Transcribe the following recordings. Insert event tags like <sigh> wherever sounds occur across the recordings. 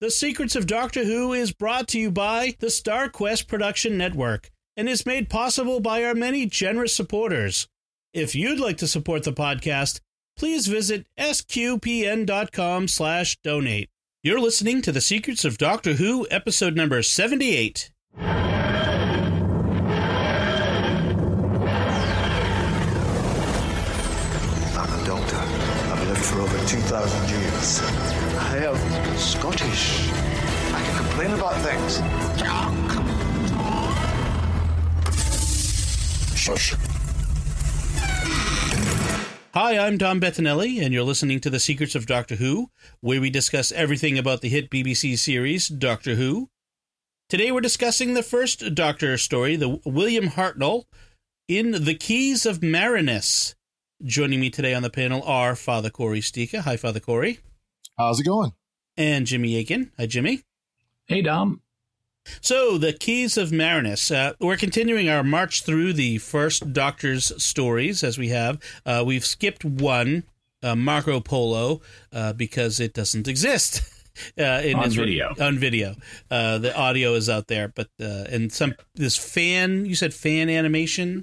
The Secrets of Doctor Who is brought to you by the StarQuest Production Network and is made possible by our many generous supporters. If you'd like to support the podcast, please visit sqpn.com slash donate. You're listening to The Secrets of Doctor Who, episode number 78. I'm a doctor. I've lived for over 2,000 years. I am Scottish. I can complain about things. Shush. Hi, I'm Dom Bettinelli, and you're listening to The Secrets of Doctor Who, where we discuss everything about the hit BBC series Doctor Who. Today we're discussing the first Doctor story, the William Hartnell, in The Keys of Marinus. Joining me today on the panel are Father Cory Sticha. Hi, Father Corey. How's it going? And Jimmy Akin. Hi, Jimmy. Hey, Dom. So, the Keys of Marinus. Uh, we're continuing our march through the first Doctor's stories as we have. Uh, we've skipped one, uh, Marco Polo, uh, because it doesn't exist. <laughs> Uh, in On video. on video, uh, the audio is out there, but uh, and some this fan. You said fan animation.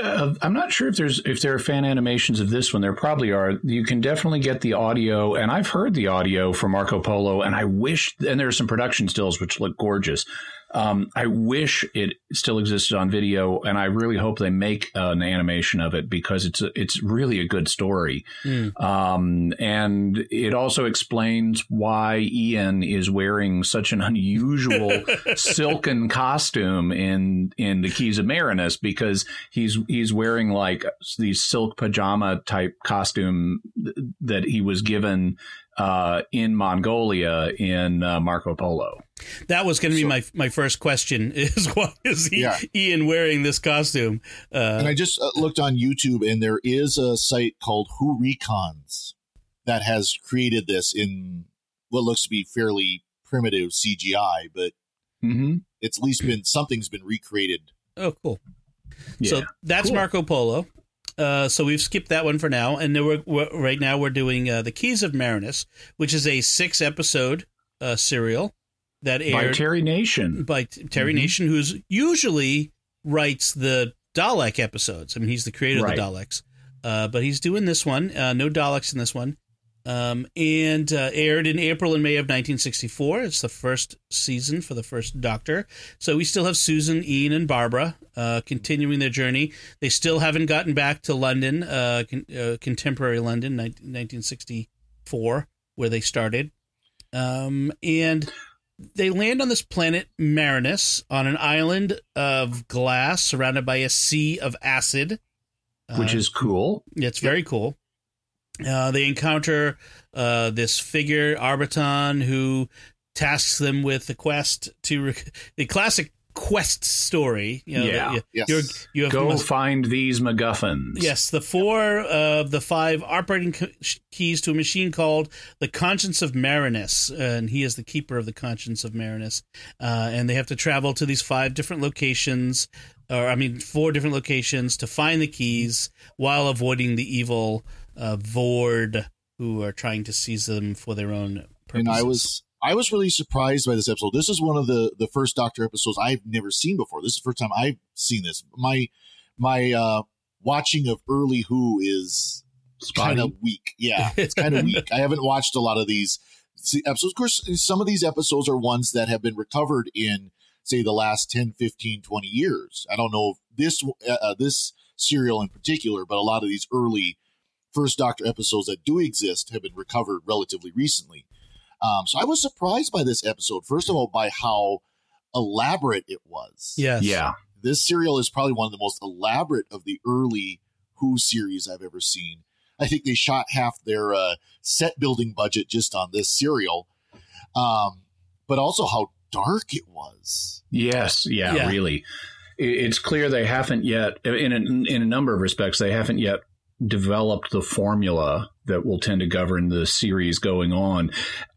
Uh, I'm not sure if there's if there are fan animations of this one. There probably are. You can definitely get the audio, and I've heard the audio for Marco Polo, and I wish. And there are some production stills which look gorgeous. Um, I wish it still existed on video, and I really hope they make uh, an animation of it because it's a, it's really a good story. Um, and it also explains why Ian is wearing such an unusual <laughs> silken costume in in the Keys of Marinus because he's he's wearing like these silk pajama type costume th- that he was given uh, in Mongolia in uh, Marco Polo. That was going to be my my first question: <laughs> is why is he, Yeah. Ian wearing this costume? Uh, and I just uh, looked on YouTube, and there is a site called Who Recons that has created this in what looks to be fairly primitive CGI, but Mm-hmm. it's at least been something's been recreated. oh, cool. Yeah. So that's Cool. Marco Polo. Uh, so we've skipped that one for now, and then we're, we're right now we're doing uh, the Keys of Marinus, which is a six episode uh, serial that aired by Terry Nation. by Terry Mhm. Nation, who's usually writes the Dalek episodes. I mean, he's the creator Right. of the Daleks, uh, but he's doing this one. Uh, no Daleks in this one, um, and uh, aired in April and May of 1964. It's the first season for the first Doctor. So we still have Susan, Ian, and Barbara uh, continuing their journey. They still haven't gotten back to London, uh, con- uh, contemporary London, 19- 1964, where they started. Um, and they land on this planet Marinus on an island of glass surrounded by a sea of acid. which Uh, is cool. it's very cool. Uh, they encounter uh, this figure Arbitan who tasks them with the quest to rec- <laughs> the classic quest story. You know, Yeah. that you, Yes. you're, you have Go must- find these MacGuffins. Yes, the four of the five operating co- keys to a machine called the Conscience of Marinus, and he is the keeper of the Conscience of Marinus. Uh, and they have to travel to these five different locations, or I mean, four different locations to find the keys while avoiding the evil uh, Voord who are trying to seize them for their own purposes. And I was I was really surprised by this episode. This is one of the the first Doctor episodes I've never seen before. This is the first time I've seen this. My my uh watching of early Who is kind of weak. Yeah, <laughs> it's kind of weak. I haven't watched a lot of these se- episodes. Of course, some of these episodes are ones that have been recovered in, say, the last 10, 15, 20 years. I don't know if this uh, uh, this serial in particular, but a lot of these early first Doctor episodes that do exist have been recovered relatively recently. Um, so I was surprised by this episode. First of all, by how elaborate it was. yes, Yeah. This serial is probably one of the most elaborate of the early Who series I've ever seen. I think they shot half their uh, set building budget just on this serial, um, but also how dark it was. Yes, yeah, Yeah. really. It's clear they haven't yet, in a, in a number of respects, they haven't yet developed the formula that will tend to govern the series going on.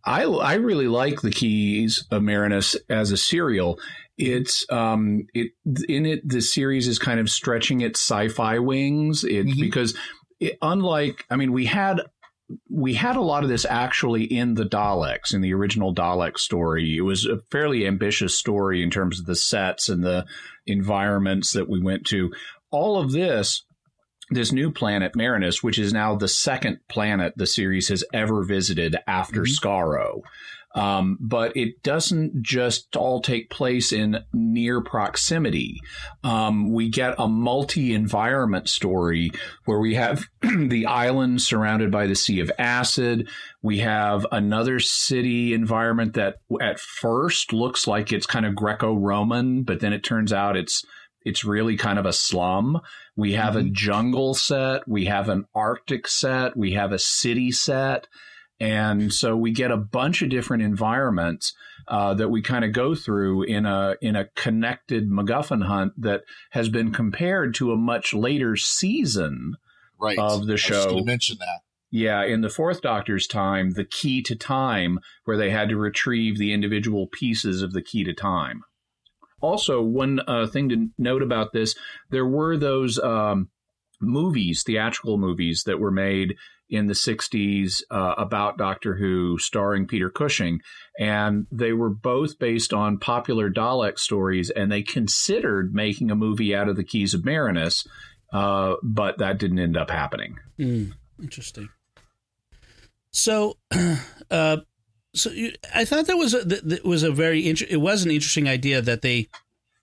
I I really like the Keys of Marinus as a serial. It's um it in it the series is kind of stretching its sci-fi wings. It Mhm. because it, unlike I mean we had we had a lot of this actually in the Daleks, in the original Dalek story. It was a fairly ambitious story in terms of the sets and the environments that we went to. All of this, this new planet, Marinus, which is now the second planet the series has ever visited after mm-hmm. Um, but it doesn't just all take place in near proximity. Um, we get a multi environment story where we have <clears throat> the island surrounded by the Sea of Acid. We have another city environment that at first looks like it's kind of Greco Roman, but then it turns out it's it's really kind of a slum. We have mm-hmm. a jungle set, we have an Arctic set, we have a city set. And so we get a bunch of different environments uh, that we kind of go through in a in a connected MacGuffin hunt that has been compared to a much later season right. of the show. Mention that. Yeah, in the Fourth Doctor's time, the key to time, where they had to retrieve the individual pieces of the key to time. Also, one uh, thing to note about this: there were those um, movies, theatrical movies, that were made in the 60s uh, about Doctor Who, starring Peter Cushing. And they were both based on popular Dalek stories, and they considered making a movie out of the Keys of Marinus, uh, but that didn't end up happening. Mm, interesting. So, <clears throat> uh, so you, I thought that was a, that was a very inter- it was an interesting idea that they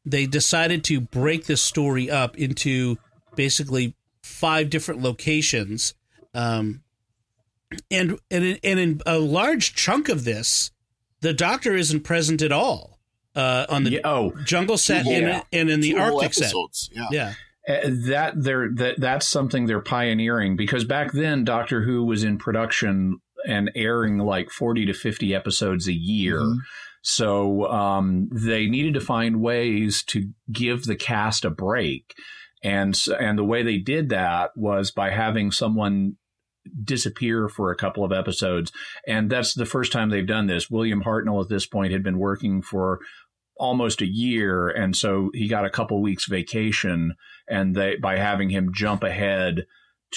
they decided to break this story up into basically five different locations um, and and in, and in a large chunk of this, the Doctor isn't present at all uh, on the yeah, oh, jungle set yeah. and, and in the Two Arctic episodes. set. Yeah. yeah. Uh, that they're that that's something they're pioneering because back then Doctor Who was in production and airing like 40 to 50 episodes a year. Mm-hmm. So um, they needed to find ways to give the cast a break. And and the way they did that was by having someone disappear for a couple of episodes. And that's the first time they've done this. William Hartnell at this point had been working for almost a year. And so he got a couple weeks vacation. And they, by having him jump ahead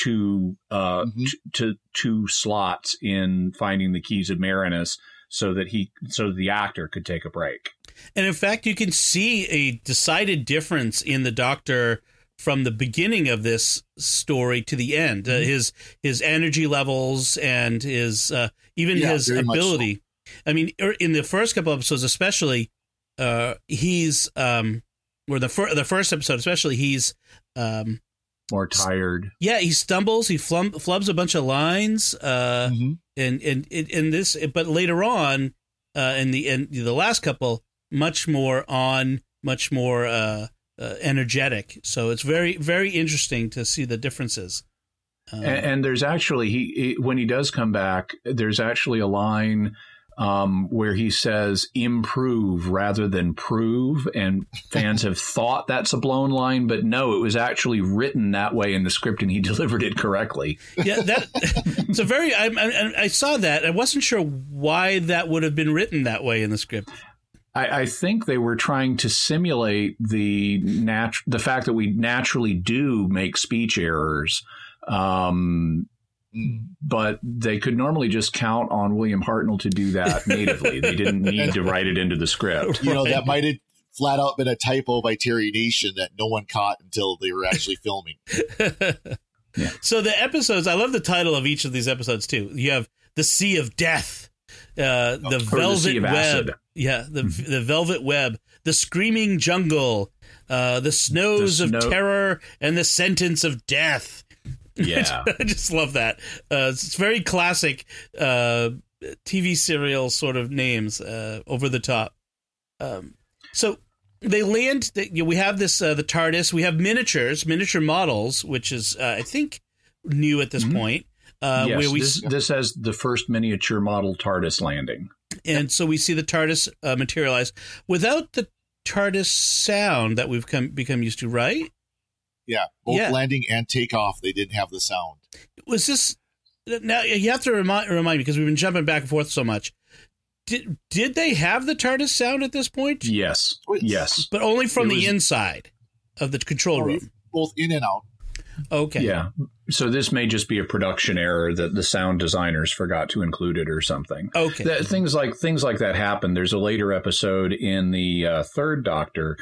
to, uh, mm-hmm. t- to two slots in finding the keys of Marinus so that he, so the actor could take a break. And in fact, you can see a decided difference in the doctor from the beginning of this story to the end. Uh, mm-hmm. his his energy levels and his uh, even yeah, his ability. So. I mean, er, in the first couple episodes, especially, uh, he's um, or the fir- the first episode, especially, he's um, more tired. Yeah, he stumbles. He flum- flubs a bunch of lines. Uh, mm-hmm. and and in this, but later on, uh, in the in the last couple, much more on, much more uh uh, energetic. So it's very very interesting to see the differences. Um, and, and, there's actually he, he, when he does come back, there's actually a line um, where he says "improve" rather than "prove," and fans have <laughs> thought that's a blown line, but no, it was actually written that way in the script, and he <laughs> delivered it correctly. Yeah, that <laughs> it's a very. I, I, I saw that. I wasn't sure why that would have been written that way in the script. I, I, think they were trying to simulate the nat- the fact that we naturally do make speech errors. Um, but they could normally just count on William Hartnell to do that <laughs> natively. they didn't need to write it into the script. You know, that might have flat out been a typo by Terry Nation that no one caught until they were actually filming. <laughs> yeah. So the episodes, I love the title of each of these episodes too. You have the Sea of Death, uh, the Velvet the Web, yeah, the mm-hmm. the Velvet Web, the Screaming Jungle, uh, the Snows the snow- of Terror, and the Sentence of Death. <laughs> Yeah, I just love that. Uh, it's very classic uh, TV serial sort of names, uh, over the top. Um, so they land. They, you know, we have this uh, the TARDIS. We have miniatures, miniature models, which is uh, I think new at this mm-hmm. point. Uh, yes, we, this, this has the first miniature model TARDIS landing. And so we see the TARDIS uh, materialize without the TARDIS sound that we've come become used to, right? Yeah, both yeah. landing and takeoff, they didn't have the sound. Was this now? You have to remind remind me because we've been jumping back and forth so much. Did did they have the TARDIS sound at this point? Yes, yes, but only from it the was, inside of the control room, both in and out. Okay. Yeah. So this may just be a production error that the sound designers forgot to include it or something. Okay. That, things like things like that happen. There's a later episode in the uh, third Doctor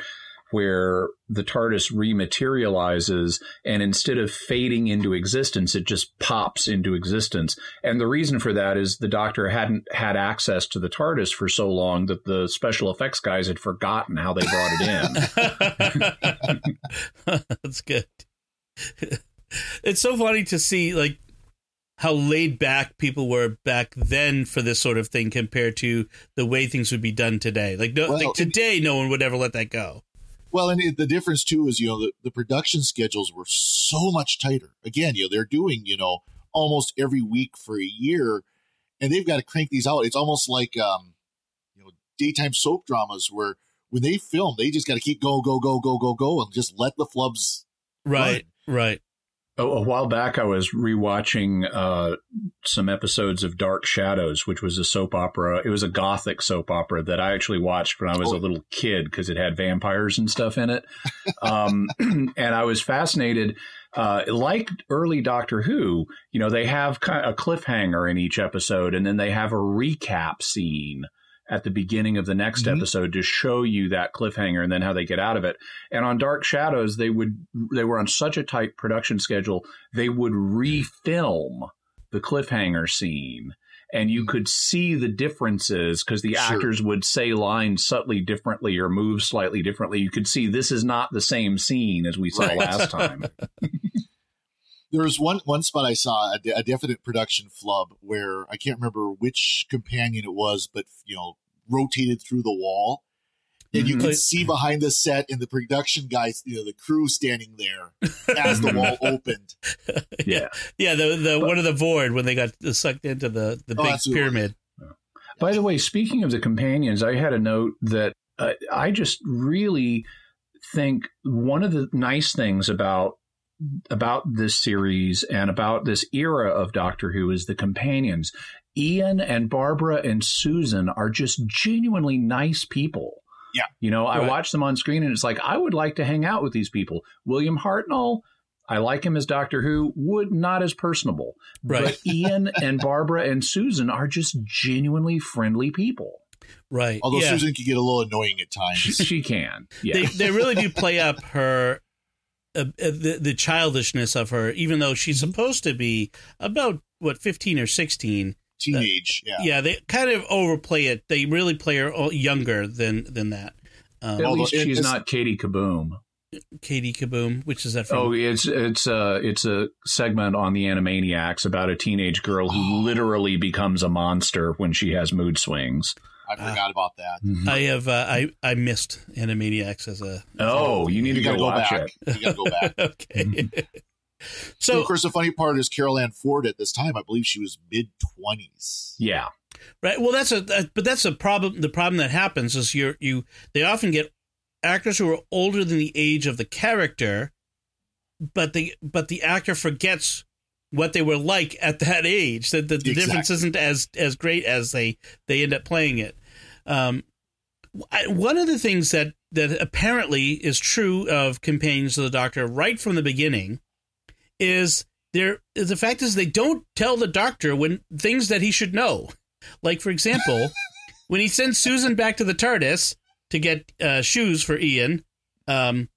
where the TARDIS rematerializes and instead of fading into existence, it just pops into existence. And the reason for that is the Doctor hadn't had access to the TARDIS for so long that the special effects guys had forgotten how they brought it in. <laughs> <laughs> That's good. it's so funny to see like how laid back people were back then for this sort of thing compared to the way things would be done today. Like, no, well, like today, no one would ever let that go. Well, and it, the difference too is, you know, the, the production schedules were so much tighter. Again, you know, they're doing, you know, almost every week for a year, and they've got to crank these out. It's almost like, um, you know, daytime soap dramas where when they film, they just got to keep go, go, go, go, go, go, and just let the flubs. Right, run. right. A, a while back, I was rewatching uh, some episodes of Dark Shadows, which was a soap opera. It was a gothic soap opera that I actually watched when I was oh. a little kid because it had vampires and stuff in it. <laughs> Um, <clears throat> and I was fascinated. Uh, like early Doctor Who, you know, they have a cliffhanger in each episode, and then they have a recap scene at the beginning of the next mm-hmm. episode to show you that cliffhanger and then how they get out of it. And on Dark Shadows, they would they were on such a tight production schedule, they would refilm the cliffhanger scene and you could see the differences because the sure. actors would say lines subtly differently or move slightly differently. You could see this is not the same scene as we saw right. last time. <laughs> there was one one spot I saw a, a, definite production flub where I can't remember which companion it was, but you know, rotated through the wall, and you mm-hmm. could see behind the set and the production guys, you know, the crew standing there as the wall <laughs> opened. Yeah, yeah. The the but, one of the void when they got sucked into the the oh, big pyramid. By the way, speaking of the companions, I had a note that uh, I just really think one of the nice things about about this series and about this era of Doctor Who is the companions. Ian and Barbara and Susan are just genuinely nice people. Yeah. You know, I watch them on screen and it's like, I would like to hang out with these people. William Hartnell, I like him as Doctor Who, would not as personable. Right. But <laughs> Ian and Barbara and Susan are just genuinely friendly people. Right. Although yeah. Susan can get a little annoying at times. She, she can. Yeah. They, they really do <laughs> play up her uh, uh, the the childishness of her, even though she's mm-hmm. supposed to be about what fifteen or sixteen. Teenage, uh, yeah. Yeah, they kind of overplay it. They really play her younger than than that. Um, At least she's not Katie Kaboom. Katie Kaboom, which is that from? Oh, it's it's a it's a segment on the Animaniacs about a teenage girl who <gasps> literally becomes a monster when she has mood swings. I forgot uh, about that. Mm-hmm. I have uh, I I missed Animaniacs as a. Oh, you need you to go, go watch back. it. You got to go back. <laughs> okay. <laughs> Mm-hmm. So, of course, the funny part is Carole Ann Ford at this time, I believe she was mid twenties. Yeah. Right. Well, that's a but that's a problem. The problem that happens is you you they often get actors who are older than the age of the character, but the but the actor forgets what they were like at that age. That the, the exactly. difference isn't as as great as they they end up playing it. Um, one of the things that that apparently is true of companions of the Doctor right from the beginning is there the fact is they don't tell the Doctor when things that he should know. Like for example, <laughs> when he sends Susan back to the TARDIS to get uh, shoes for Ian, um,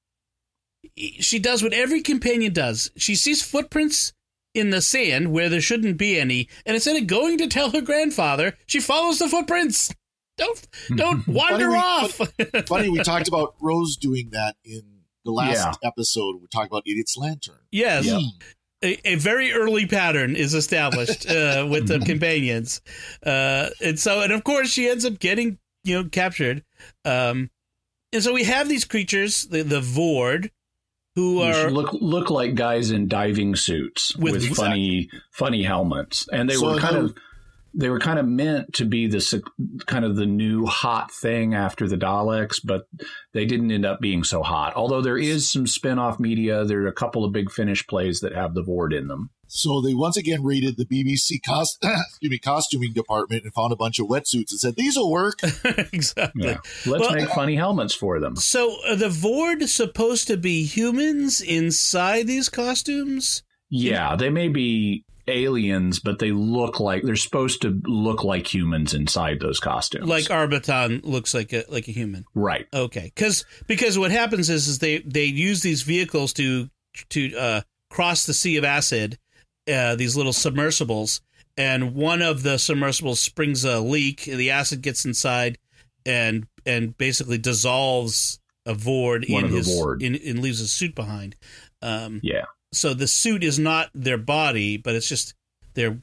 she does what every companion does. She sees footprints in the sand where there shouldn't be any, and instead of going to tell her grandfather, she follows the footprints. Don't don't <laughs> wander funny off. We, <laughs> funny, we talked about Rose doing that in the last yeah. episode. We talked about Idiot's Lantern. Yes. Yeah. A, a, very early pattern is established uh, <laughs> with the companions, uh, and so and of course she ends up getting you know captured, um, and so we have these creatures, the the Voord, who are look look like guys in diving suits with, with funny funny helmets, and they so were kind of they were kind of meant to be this kind of the new hot thing after the Daleks, but they didn't end up being so hot. Although there is some spin-off media, there are a couple of big Finish plays that have the Voord in them. So they once again raided the BBC cost, <coughs> excuse me, costuming department and found a bunch of wetsuits and said these will work. <laughs> exactly. Yeah. Let's Well- make funny helmets for them. So are the Voord supposed to be humans inside these costumes? Yeah, they may be aliens, but they look like they're supposed to look like humans inside those costumes. Like Arbitan looks like a like a human. right. Okay, because because what happens is is they they use these vehicles to to uh, cross the sea of acid, uh, these little submersibles, and one of the submersibles springs a leak. and The acid gets inside, and and basically dissolves a Voord One in his Voord. in, and leaves his suit behind. Um, Yeah. So the suit is not their body, but it's just their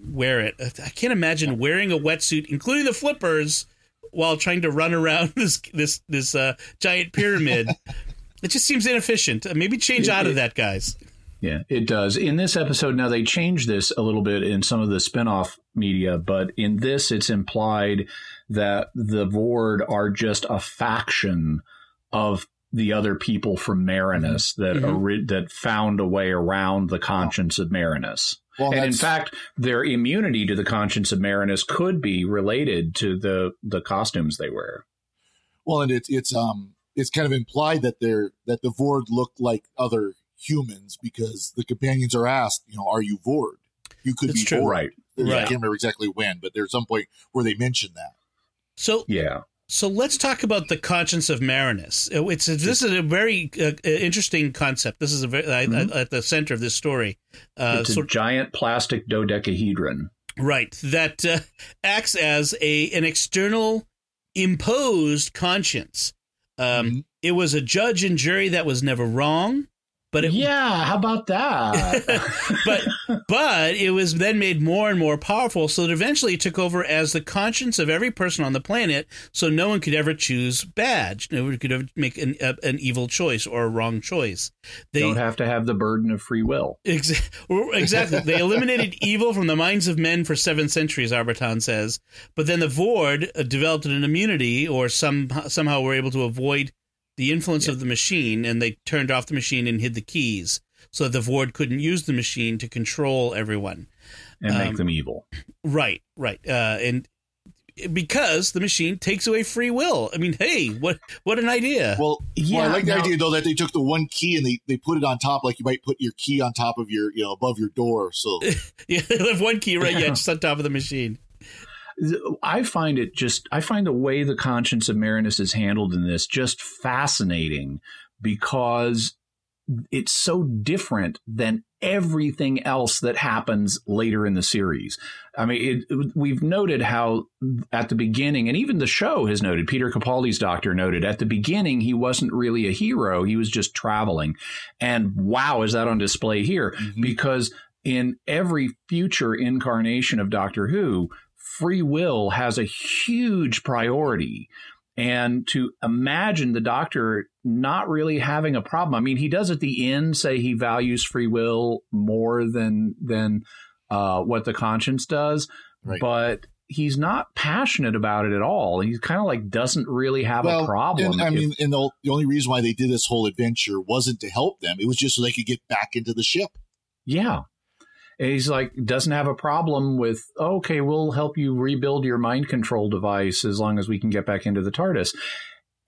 wear it. I can't imagine wearing a wetsuit, including the flippers, while trying to run around <laughs> this this this uh, giant pyramid. <laughs> it just seems inefficient. Maybe change It- out of that, guys. Yeah, it does. In this episode, now they changed this a little bit in some of the spin-off media, but in this, it's implied that the Voord are just a faction of the other people from Marinus that Mhm. ori- that found a way around the conscience of Marinus. Well, and in fact, their immunity to the conscience of Marinus could be related to the the costumes they wear. Well, and it's it's um it's kind of implied that they're that the Voord look like other humans because the companions are asked, you know, are you Voord? You could It's be true. Voord. Right. I can't remember exactly when, but there's some point where they mention that. So Yeah. So let's talk about the conscience of Marinus. Uh, It's this is a very uh, uh, interesting concept. This is a very I- Mhm. I- at the center of this story. Uh, it's a giant plastic dodecahedron. Right, that uh, acts as a an external imposed conscience. Um, Mhm. It was a judge and jury that was never wrong, but it, yeah, how about that? <laughs> but but it was then made more and more powerful, so that eventually it took over as the conscience of every person on the planet. So no one could ever choose bad, no one could ever make an, a, an evil choice or a wrong choice. They don't have to have the burden of free will. Ex- exactly. They eliminated <laughs> evil from the minds of men for seven centuries, Arbitan says. But then the Voord uh, developed an immunity, or some somehow were able to avoid the influence of the machine, and they turned off the machine and hid the keys, so that the Voord couldn't use the machine to control everyone. and Um, make them evil. Right, right, uh, and because the machine takes away free will. I mean, hey, what what an idea! Well, Yeah, well, I like the idea though that they took the one key and they, they put it on top, like you might put your key on top of your, you know, above your door. So <laughs> yeah, <laughs> they left one key right, yeah, <laughs> just on top of the machine. I find it just, I find the way the conscience of Marinus is handled in this just fascinating because it's so different than everything else that happens later in the series. I mean, it, we've noted how at the beginning, and even the show has noted, Peter Capaldi's doctor noted, at the beginning, he wasn't really a hero. He was just traveling. And wow, is that on display here? Mm-hmm. Because in every future incarnation of Doctor Who, free will has a huge priority. And to imagine the doctor not really having a problem. I mean, he does at the end say he values free will more than than uh, what the conscience does, Right. but he's not passionate about it at all. He's kind of like doesn't really have well, a problem. and, I if- mean, and the, the only reason why they did this whole adventure wasn't to help them; it was just so they could get back into the ship. Yeah. And he's like, doesn't have a problem with, okay, we'll help you rebuild your mind control device as long as we can get back into the TARDIS.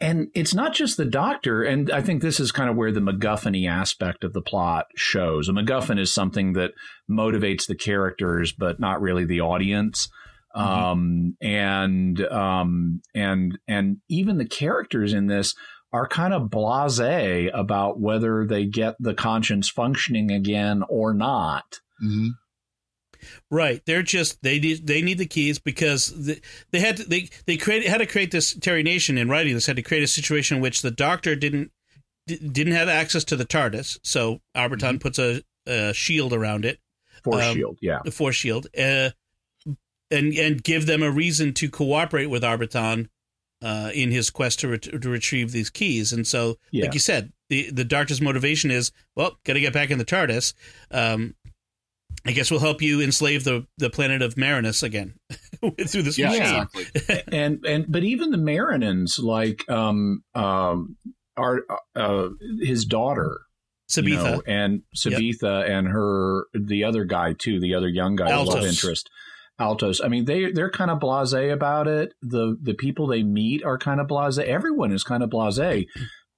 And it's not just the doctor. And I think this is kind of where the MacGuffin aspect of the plot shows. A MacGuffin is something that motivates the characters, but not really the audience. Um, and, um, and, and even the characters in this are kind of blase about whether they get the conscience functioning again or not. Mm-hmm. Right, they're just they need they need the keys because the, they had to, they they created had to create this Terry Nation in writing this had to create a situation in which the Doctor didn't di- didn't have access to the TARDIS, so Arbitan puts a, a shield around it, Force Um, shield, yeah. the Force shield, uh, and and give them a reason to cooperate with Arbitan uh, in his quest to, ret- to retrieve these keys. And so, Yeah. like you said, the the Doctor's motivation is well, got to get back in the TARDIS. Um, I guess we'll help you enslave the the planet of Marinus again <laughs> through this Yeah, machine. exactly. <laughs> and and but even the Marinans, like um um, are uh, his daughter, Sabetha. You know, and Sabetha yep. and her the other guy too, the other young guy, Altos. love interest. Altos. I mean, they they're kind of blasé about it. The the people they meet are kind of blasé. Everyone is kind of blasé,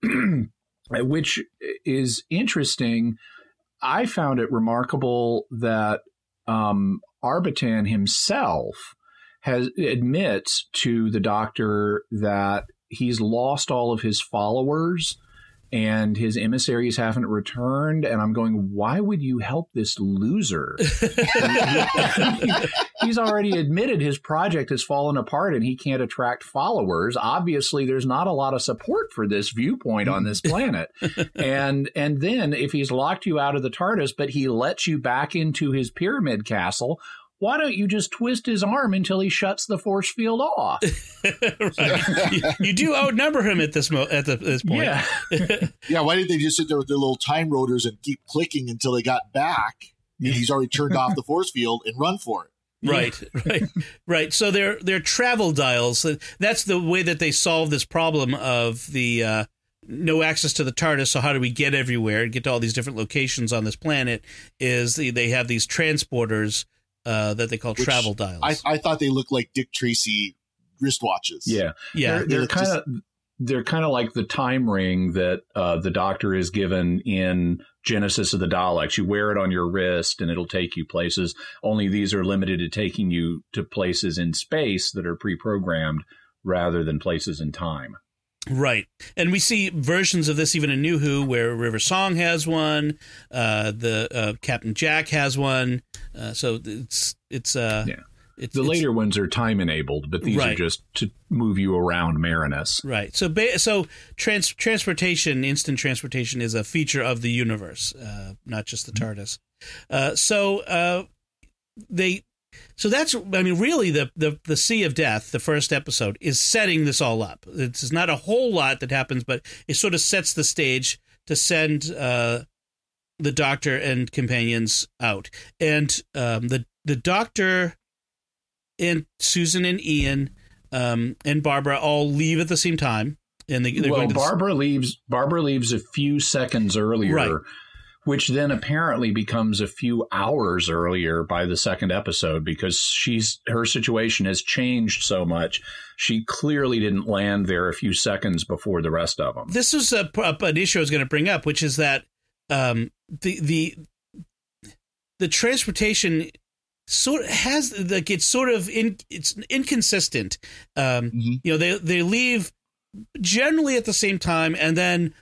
<clears throat> which is interesting. I found it remarkable that um, Arbitan himself has admits to the doctor that he's lost all of his followers and his emissaries haven't returned. And I'm going, why would you help this loser? <laughs> He's already admitted his project has fallen apart and he can't attract followers. Obviously, there's not a lot of support for this viewpoint on this planet. <laughs> and and then if he's locked you out of the TARDIS, but he lets you back into his pyramid castle, why don't you just twist his arm until he shuts the force field off? <laughs> you, you, do outnumber him at this mo- at the, this point. Yeah. <laughs> yeah. Why didn't they just sit there with their little time rotors and keep clicking until they got back? And he's already turned off the force field and run for it. <laughs> Right, right, right. So they're they're travel dials. That's the way that they solve this problem of the uh, no access to the TARDIS. So how do we get everywhere and get to all these different locations on this planet? Is they have these transporters uh, that they call Which travel dials. I, I, thought they looked like Dick Tracy wristwatches. Yeah, yeah. They're, they're kind of they're kind of like the time ring that uh, the Doctor is given in Genesis of the Daleks. You wear it on your wrist, and it'll take you places. Only these are limited to taking you to places in space that are pre-programmed rather than places in time. Right, and we see versions of this even in New Who, where River Song has one, uh, the uh, Captain Jack has one. Uh, so it's it's uh, yeah. It's, the later ones are time enabled, but these right. are just to move you around Marinus. Right. So ba- so trans- transportation, instant transportation, is a feature of the universe, uh, not just the mm-hmm. TARDIS. Uh, so uh, they so that's, I mean, really, the, the the Sea of Death, the first episode, is setting this all up. It's not a whole lot that happens, but it sort of sets the stage to send uh, the Doctor and companions out, and um, the the Doctor and Susan and Ian um, and Barbara all leave at the same time. And they, well, Barbara leaves. Barbara leaves a few seconds earlier. Right which then apparently becomes a few hours earlier by the second episode because she's her situation has changed so much. She clearly didn't land there a few seconds before the rest of them. This is a, an issue I was going to bring up, which is that um, the the the transportation sort of has like it's sort of in it's inconsistent. Um, mm-hmm. You know, they they leave generally at the same time, and then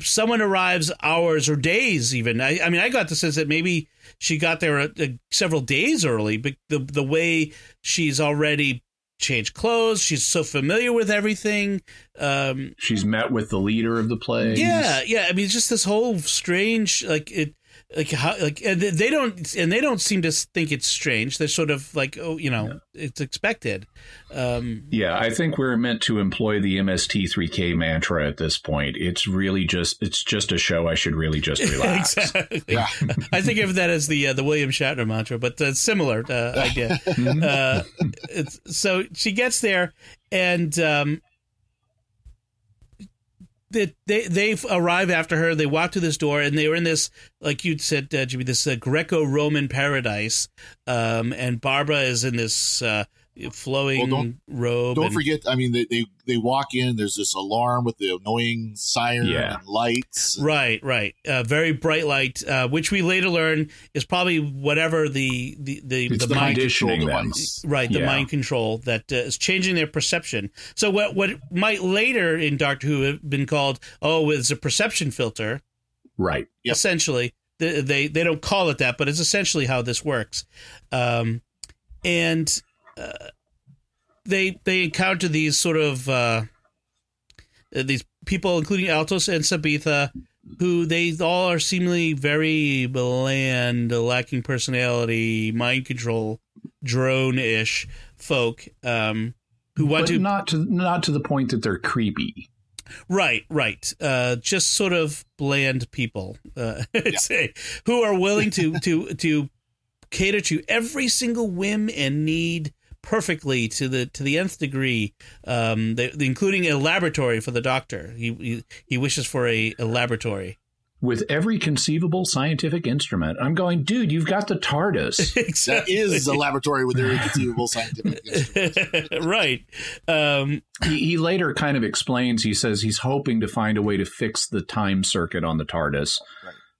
someone arrives hours or days even I, I, mean i got the sense that maybe she got there a, a, several days early but the the way she's already changed clothes. She's so familiar with everything. Um, she's met with the leader of the play yeah yeah. I mean just this whole strange like it like how like they don't and they don't seem to think it's strange. They're sort of like oh you know yeah. it's expected. Um, yeah i think we're meant to employ the mst3k mantra at this point. It's really just it's just a show i should really just <laughs> relax. Exactly. Yeah. <laughs> i think of that as the uh, the william shatner mantra but uh, similar uh, idea. <laughs> Uh, so she gets there and um, that they they arrive after her. They walk to this door, and they were in this, like you said, uh, Jimmy, this uh, Greco-Roman paradise. Um, and Barbara is in this uh, flowing well, don't, robe. Don't and, forget, I mean, they, they they walk in. There's this alarm with the annoying siren yeah. and lights. Right, right. Uh, very bright light, uh, which we later learn is probably whatever the the the, the, the mind control device. Right, the yeah. mind control that uh, is changing their perception. So what what might later in Doctor Who have been called oh, it's a perception filter. Right. Yep. Essentially, they, they they don't call it that, but it's essentially how this works. Um, and they they encounter these sort of uh, these people, including Altos and Sabetha, who they all are seemingly very bland, lacking personality, mind control, drone ish folk. Um, who want but to not to not to the point that they're creepy. Right, right. Uh, just sort of bland people, uh, <laughs> yeah. say, who are willing to to to cater to every single whim and need perfectly to the to the nth degree, um, the, the, including a laboratory for the doctor. He, he, he wishes for a, a laboratory. with every conceivable scientific instrument. I'm going, dude, you've got the TARDIS. <laughs> That is a laboratory with every conceivable scientific instrument. <laughs> right. Um, he, he later kind of explains, he says he's hoping to find a way to fix the time circuit on the TARDIS.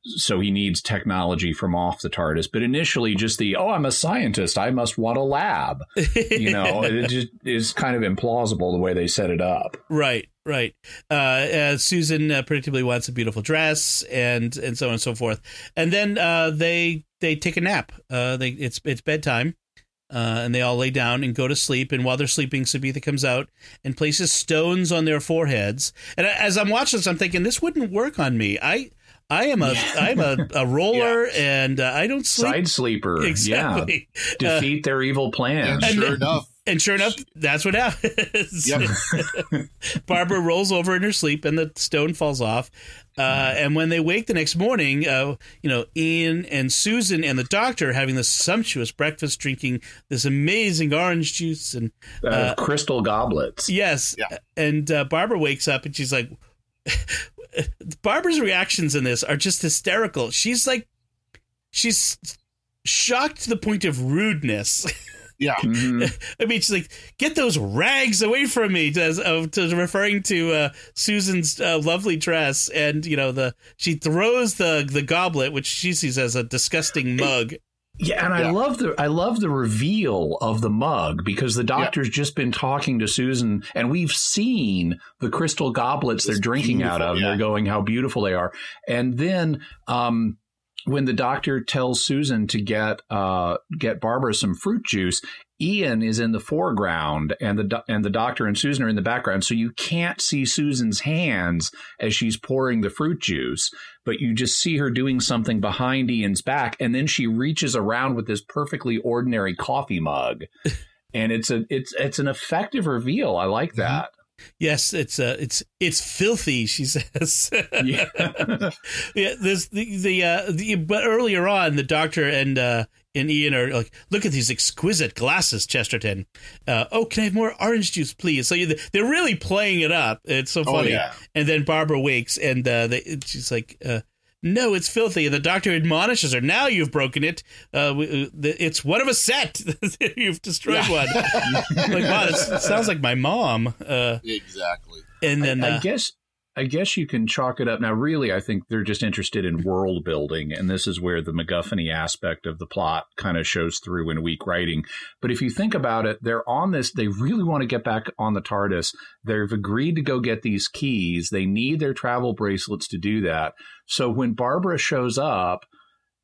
So he needs technology from off the TARDIS. But initially, just the, oh, I'm a scientist. I must want a lab. You <laughs> know, it just is kind of implausible the way they set it up. Right, right. Uh, uh, Susan uh, predictably wants a beautiful dress, and and so on and so forth. And then uh, they they take a nap. Uh, they it's it's bedtime, uh, and they all lay down and go to sleep. And while they're sleeping, Sabetha comes out and places stones on their foreheads. And as I'm watching this, I'm thinking this wouldn't work on me. I I am a <laughs> I'm a, a roller, and uh, I don't sleep. Side sleeper. <laughs> Exactly. Yeah. Defeat their evil plans. And sure then- enough, And sure enough, that's what happens. Yep. <laughs> Barbara rolls over in her sleep, and the stone falls off. Uh, and when they wake the next morning, uh, you know, Ian and Susan and the doctor are having this sumptuous breakfast, drinking this amazing orange juice, and Uh, crystal goblets. yes, Yeah. and uh, Barbara wakes up and she's like, <laughs> Barbara's reactions in this are just hysterical. She's like, she's shocked to the point of rudeness. <laughs> yeah, Mhm. <laughs> I mean, she's like, "Get those rags away from me!" To, uh, to referring to uh, Susan's uh, lovely dress, and you know the she throws the the goblet, which she sees as a disgusting mug. Yeah, and I Yeah. love the I love the reveal of the mug because the doctor's just been talking to Susan, and we've seen the crystal goblets they're drinking out of, and yeah. they're going how beautiful they are. And then, um, when the doctor tells Susan to get uh, get Barbara some fruit juice, Ian is in the foreground, and the and the doctor and Susan are in the background, so you can't see Susan's hands as she's pouring the fruit juice, but you just see her doing something behind Ian's back, and then she reaches around with this perfectly ordinary coffee mug, <laughs> and it's a it's it's an effective reveal. I like that. Yes, it's uh, it's it's filthy. She <laughs> says. Yeah. <laughs> yeah, there's the the, uh, the but earlier on, the doctor and uh, and Ian are like, look at these exquisite glasses, Chesterton. Uh, oh, can I have more orange juice, please? So you, they're really playing it up. It's so Oh, funny. yeah. And then Barbara wakes, and uh, they, she's like. Uh, no, it's filthy. And the doctor admonishes her. Now you've broken it. Uh, we, uh, the, it's one of a set. <laughs> you've destroyed one. like, wow, this sounds like my mom. Uh, exactly. and then, I, I uh, guess I guess you can chalk it up. Now, really, I think they're just interested in world building, and this is where the MacGuffin aspect of the plot kind of shows through in weak writing. But if you think about it, they're on this. They really want to get back on the TARDIS. They've agreed to go get these keys. They need their travel bracelets to do that. So when Barbara shows up.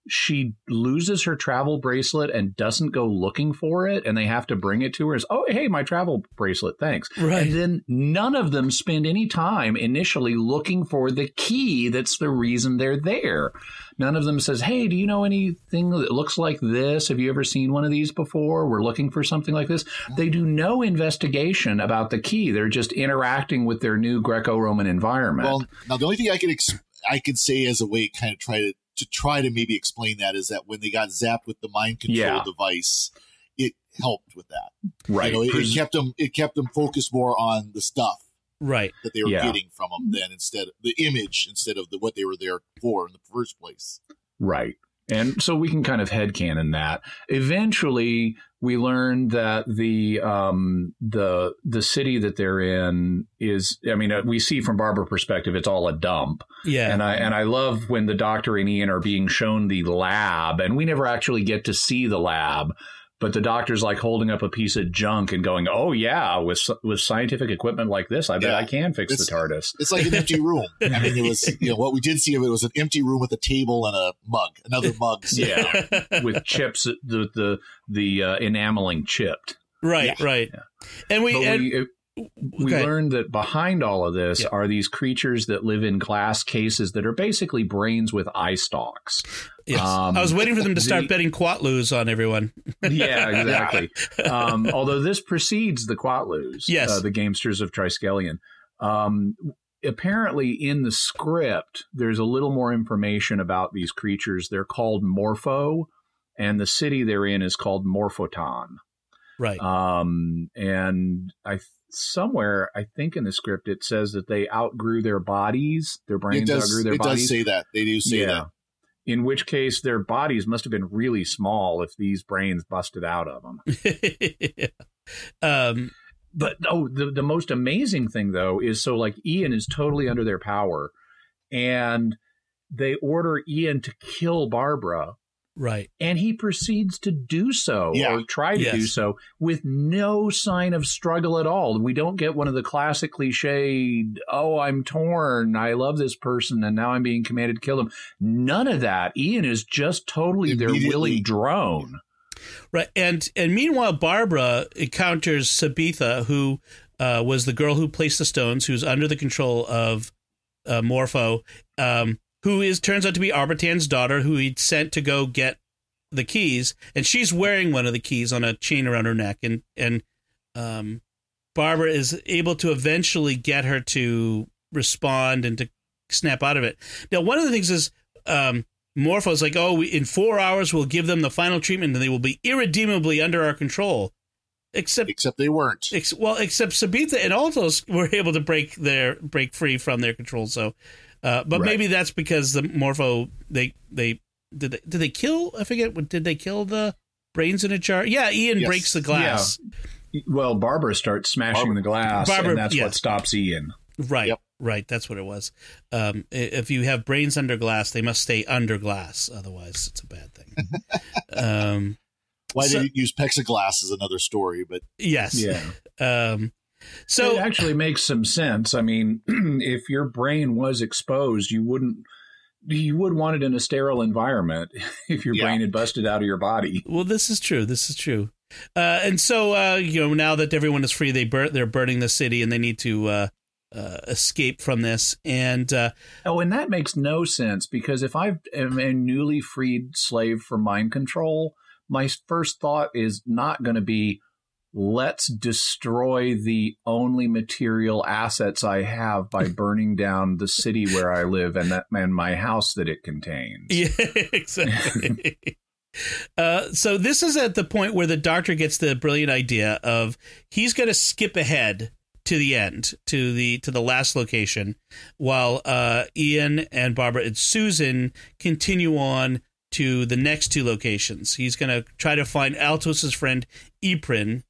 She loses her travel bracelet and doesn't go looking for it, and they have to bring it to her. As, oh, hey, my travel bracelet, thanks. Right. And then none of them spend any time initially looking for the key that's the reason they're there. None of them says, Hey, do you know anything that looks like this? Have you ever seen one of these before? We're looking for something like this. They do no investigation about the key. They're just interacting with their new Greco Roman environment. Well, now the only thing I can ex- I can say as a way kind of try to to try to maybe explain that is that when they got zapped with the mind control Yeah. device, it helped with that. right. You know, it, it kept them it kept them focused more on the stuff right. that they were Yeah. getting from them than instead the image instead of the what they were there for in the first place. Right. And so we can kind of headcanon that. Eventually, we learn that the um, the the city that they're in is. I mean, uh, we see from Barbara perspective, it's all a dump. Yeah. And I and I love when the Doctor and Ian are being shown the lab, and we never actually get to see the lab. But the doctor's like holding up a piece of junk and going, "Oh yeah, with with scientific equipment like this, I bet Yeah. I can fix It's- the TARDIS." It's like an empty room. <laughs> I mean, it was you know what we did see of it was an empty room with a table and a mug, another mug. <laughs> Yeah, with chips, the the the uh, enameling chipped. right. Right. Yeah. And we, But and, we, it- we okay. learned that behind all of this are these creatures that live in glass cases that are basically brains with eye stalks. yes. um, I was waiting for them to start the- betting quatloos on everyone. <laughs> Yeah, exactly. <laughs> um, although this precedes the Quatloos, Yes. uh, the gamesters of Triskelion. Um, apparently, in the script, there's a little more information about these creatures. They're called Morpho, and the city they're in is called Morphoton. Right. Um, and I somewhere I think in the script it says that they outgrew their bodies, their brains does, outgrew their it bodies. does say that. They do say yeah. that. In which case, their bodies must have been really small if these brains busted out of them. <laughs> um, but oh, the the most amazing thing though is so like Ian is totally under their power, and they order Ian to kill Barbara, right. and he proceeds to do so Yeah. or try to Yes. do so with no sign of struggle at all. We don't get one of the classic cliched, "Oh, I'm torn. I love this person, and now I'm being commanded to kill them." None of that. Ian is just totally their Immediately. willing drone. Right, and and meanwhile, Barbara encounters Sabetha, who uh, was the girl who placed the stones, who's under the control of uh, Morpho, um, who is turns out to be Arbitan's daughter, who he'd sent to go get the keys, and she's wearing one of the keys on a chain around her neck, and and um, Barbara is able to eventually get her to respond and to snap out of it. Now, one of the things is. Um, Morpho's like, oh, we, in four hours we'll give them the final treatment, and they will be irredeemably under our control. Except, Except they weren't. ex, well, except Sabetha and Altos were <laughs> able to break their break free from their control. So, uh, but Right. maybe that's because the Morpho they they did they, did they kill? I forget. Did they kill the brains in a jar? Yeah, Ian Yes. breaks the glass. Well, Barbara starts smashing Barbara- the glass, Barbara- and that's yeah. what stops Ian. Right, Yep. right. That's what it was. Um, if you have brains under glass, they must stay under glass. Otherwise, it's a bad thing. <laughs> um, Why so- they didn't use plexiglass is another story, but yes. Yeah. Um, it actually makes some sense. I mean, <clears throat> if your brain was exposed, you wouldn't. You would want it in a sterile environment <laughs> if your Yeah. brain had busted out of your body. well, this is true. This is true. Uh, and so uh, you know, now that everyone is free, they bur- they're burning the city, and they need to uh, uh, escape from this. And uh, Oh, and that makes no sense because if I am a newly freed slave from mind control, my first thought is not going to be, let's destroy the only material assets I have by <laughs> burning down the city where I live and that and my house that it contains. Yeah, <laughs> exactly. uh, so this is at the point where the doctor gets the brilliant idea of he's going to skip ahead to the end to the to the last location, while uh, Ian and Barbara and Susan continue on to the next two locations. He's going to try to find Altos's friend Eprin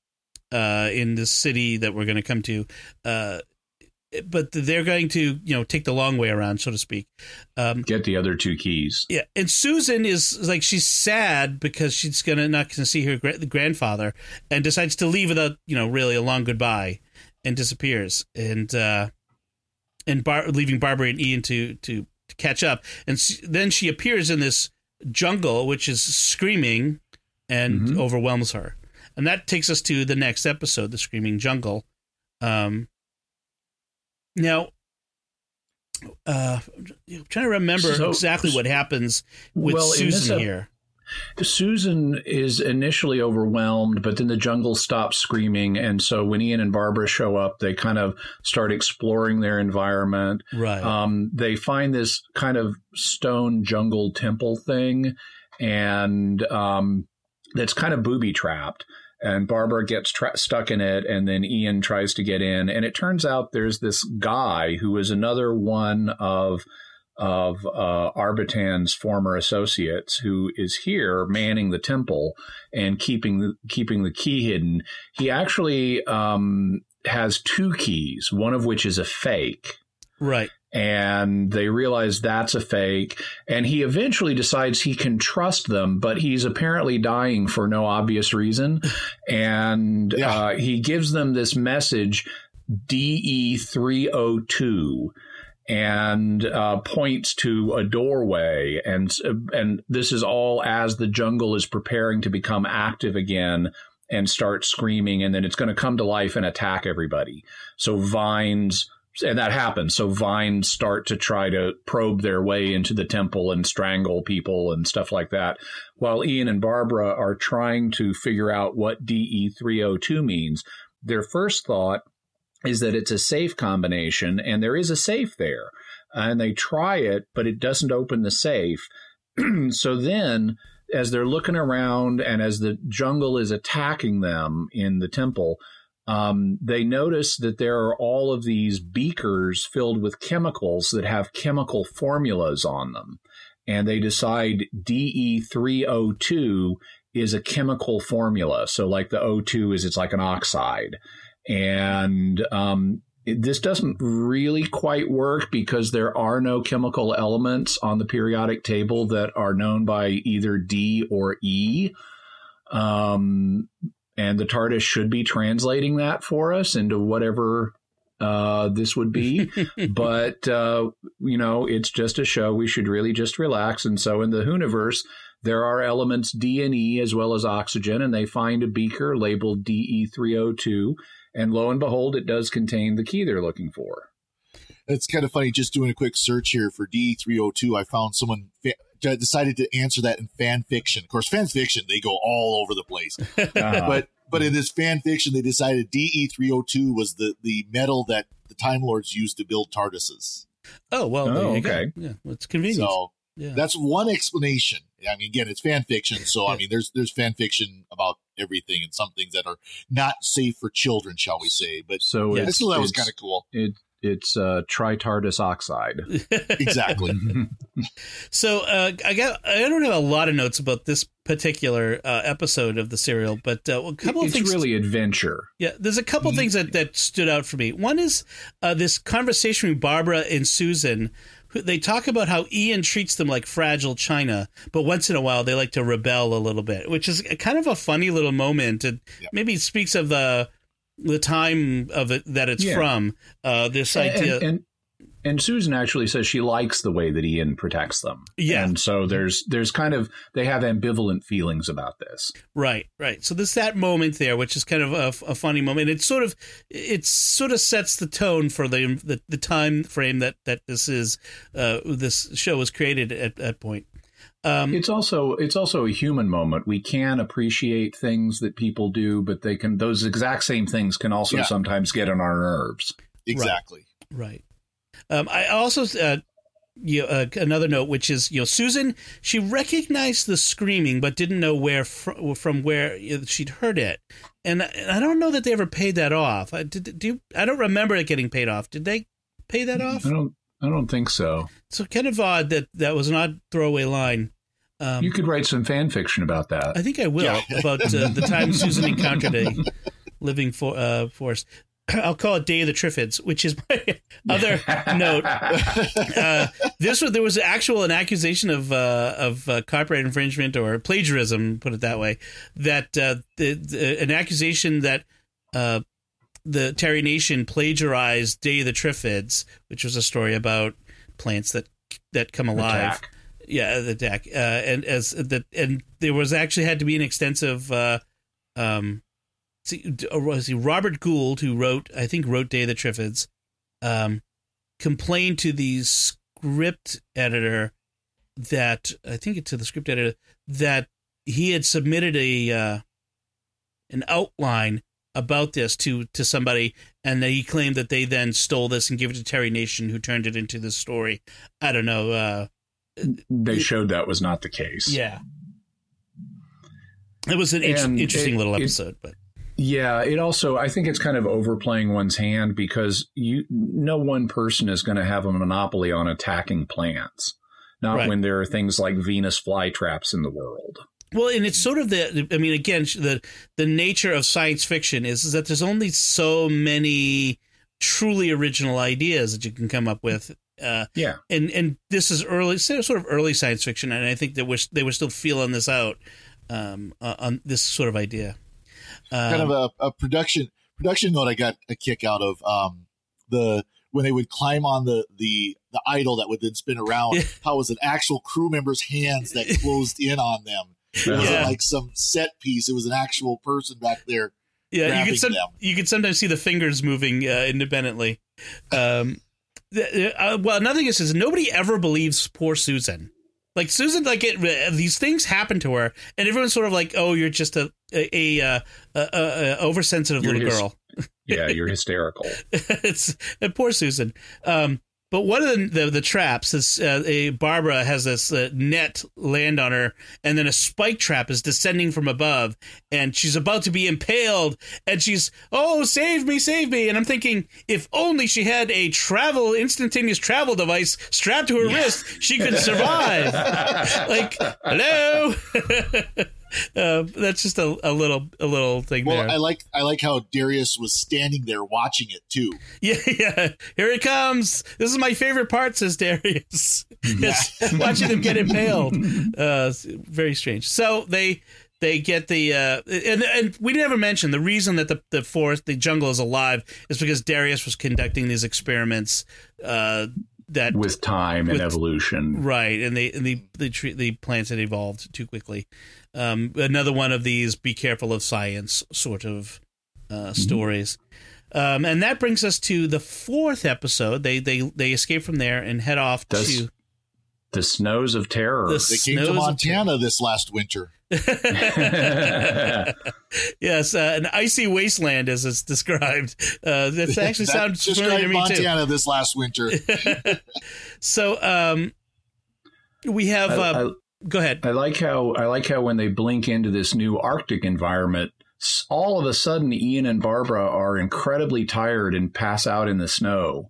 uh, in the city that we're going to come to. Uh, but they're going to, you know, take the long way around, so to speak. Um, Get the other two keys. yeah, and Susan is like she's sad because she's gonna not gonna see her gra- grandfather, and decides to leave without you know really a long goodbye, and disappears, and uh, and Bar- leaving Barbara and Ian to to, to catch up, and s- then she appears in this jungle which is screaming and Mhm. overwhelms her, and that takes us to the next episode, the screaming jungle. Um, now. Uh, I'm trying to remember So- exactly what happens with Well, Susan ep- here. Susan is initially overwhelmed, but then the jungle stops screaming. And so when Ian and Barbara show up, they kind of start exploring their environment. Right. Um, they find this kind of stone jungle temple thing, and um, that's kind of booby trapped. And Barbara gets tra- stuck in it, and then Ian tries to get in. And it turns out there's this guy who is another one of of uh, Arbitan's former associates who is here manning the temple and keeping the keeping the key hidden. He actually um, has two keys, one of which is a fake right. And they realize that's a fake and he eventually decides he can trust them but he's apparently dying for no obvious reason and Yeah. uh, he gives them this message de302 and uh, points to a doorway and and this is all as the jungle is preparing to become active again and start screaming and then it's going to come to life and attack everybody so vines and that happens. So vines start to try to probe their way into the temple and strangle people and stuff like that. While Ian and Barbara are trying to figure out what DE 302 means, their first thought is that it's a safe combination, and there is a safe there. And they try it, but it doesn't open the safe. <clears throat> so then, as they're looking around and as the jungle is attacking them in the temple, um, they notice that there are all of these beakers filled with chemicals that have chemical formulas on them. And they decide DE302 is a chemical formula. So, like the O2 is it's like an oxide. And um, it, this doesn't really quite work because there are no chemical elements on the periodic table that are known by either D or E. Um, and the TARDIS should be translating that for us into whatever uh, this would be. <laughs> but, uh, you know, it's just a show. We should really just relax. And so in the Whoniverse, there are elements D and E as well as oxygen, and they find a beaker labeled DE302. And lo and behold, it does contain the key they're looking for. It's kind of funny just doing a quick search here for D302. I found someone fa- decided to answer that in fan fiction. Of course, fan fiction, they go all over the place. <laughs> Uh-huh. But but in this fan fiction, they decided DE302 was the, the metal that the Time Lords used to build TARDISes. Oh, well, oh, okay. Go. Yeah, well, it's convenient. So yeah. that's one explanation. I mean, again, it's fan fiction. So, I mean, there's, there's fan fiction about everything and some things that are not safe for children, shall we say. But so yeah, so that was kind of cool. It, it's uh, tritardus oxide. <laughs> exactly. <laughs> so uh, I got I don't have a lot of notes about this particular uh, episode of the serial, but uh, a couple it's of things. It's really adventure. Yeah, there's a couple of things that, that stood out for me. One is uh, this conversation with Barbara and Susan. They talk about how Ian treats them like fragile china, but once in a while they like to rebel a little bit, which is kind of a funny little moment. And yep. maybe speaks of the the time of it that it's yeah. from. Uh, this idea. And, and, and, Susan actually says she likes the way that Ian protects them. Yeah. And so there's there's kind of they have ambivalent feelings about this. Right, right. So there's that moment there, which is kind of a, a funny moment. It sort of it sort of sets the tone for the the, the time frame that that this is uh, this show was created at that point. Um, it's also it's also a human moment. We can appreciate things that people do, but they can those exact same things can also yeah. sometimes get on our nerves. Exactly. Right. right. Um, I also uh, you know, uh, another note, which is you know Susan, she recognized the screaming, but didn't know where fr- from where she'd heard it, and, and, I don't know that they ever paid that off. I, did, do you, I don't remember it getting paid off. Did they pay that off? I don't. I don't think so. So kind of odd that that was an odd throwaway line. Um, you could write some fan fiction about that. I think I will yeah. <laughs> about uh, the time Susan encountered a living for, uh, force. <clears throat> I'll call it Day of the Triffids, which is my <laughs> other <laughs> note. Uh, this was there was actual an accusation of uh, of uh, copyright infringement or plagiarism, put it that way. That uh, the, the, an accusation that uh, the Terry Nation plagiarized Day of the Triffids, which was a story about plants that that come alive. Attack. Yeah, the deck. Uh, and as the and there was actually had to be an extensive. Uh, um, see, was he Robert Gould who wrote? I think wrote Day of the Triffids. Um, complained to the script editor that I think to the script editor that he had submitted a uh, an outline about this to to somebody, and that he claimed that they then stole this and gave it to Terry Nation, who turned it into this story. I don't know. Uh, they showed that was not the case. Yeah, it was an interesting it, little episode, it, but yeah, it also I think it's kind of overplaying one's hand because you no one person is going to have a monopoly on attacking plants. Not right. when there are things like Venus flytraps in the world. Well, and it's sort of the I mean again the the nature of science fiction is, is that there's only so many truly original ideas that you can come up with uh, yeah, and and this is early, sort of early science fiction, and I think that we're, they were still feeling this out um, uh, on this sort of idea. Um, kind of a, a, production production note I got a kick out of um, the when they would climb on the the the idol that would then spin around. <laughs> how was an actual crew member's hands that closed in on them. It wasn't yeah. like some set piece. It was an actual person back there. Yeah, you could some, you could sometimes see the fingers moving uh, independently. Um, uh, well, another thing is, is nobody ever believes poor Susan. Like Susan, like it, uh, these things happen to her, and everyone's sort of like, "Oh, you're just a a, a, a, a oversensitive you're little his, girl." <laughs> yeah, you're hysterical. <laughs> it's poor Susan. Um, but one of the the, the traps is uh, a Barbara has this uh, net land on her, and then a spike trap is descending from above, and she's about to be impaled, and she's oh save me, save me, and I'm thinking if only she had a travel instantaneous travel device strapped to her yeah. wrist, she could <laughs> survive. like hello. <laughs> <laughs> Uh, that's just a, a, little a little thing well, there. I like I like how Darius was standing there watching it too. <laughs> Yeah, yeah. Here it comes. This is my favorite part, says Darius. <laughs> Yeah. watching them get impaled. Uh, very strange. So they they get the uh, and and we never mentioned the reason that the the forest the jungle is alive is because Darius was conducting these experiments uh, that with time with, and evolution, right? And they and the the tree, the plants had evolved too quickly. Um, another one of these "be careful of science" sort of uh, mm-hmm. stories. Um, and that brings us to the fourth episode. They they they escape from there and head off Does, to the snows of terror. The they came to Montana this last winter. <laughs> yes, uh, an icy wasteland, as it's described. Uh, that <laughs> actually sounds familiar to me Montana too. this last winter. <laughs> so, um, we have. Uh, I, I, go ahead. I like how I like how when they blink into this new Arctic environment, all of a sudden Ian and Barbara are incredibly tired and pass out in the snow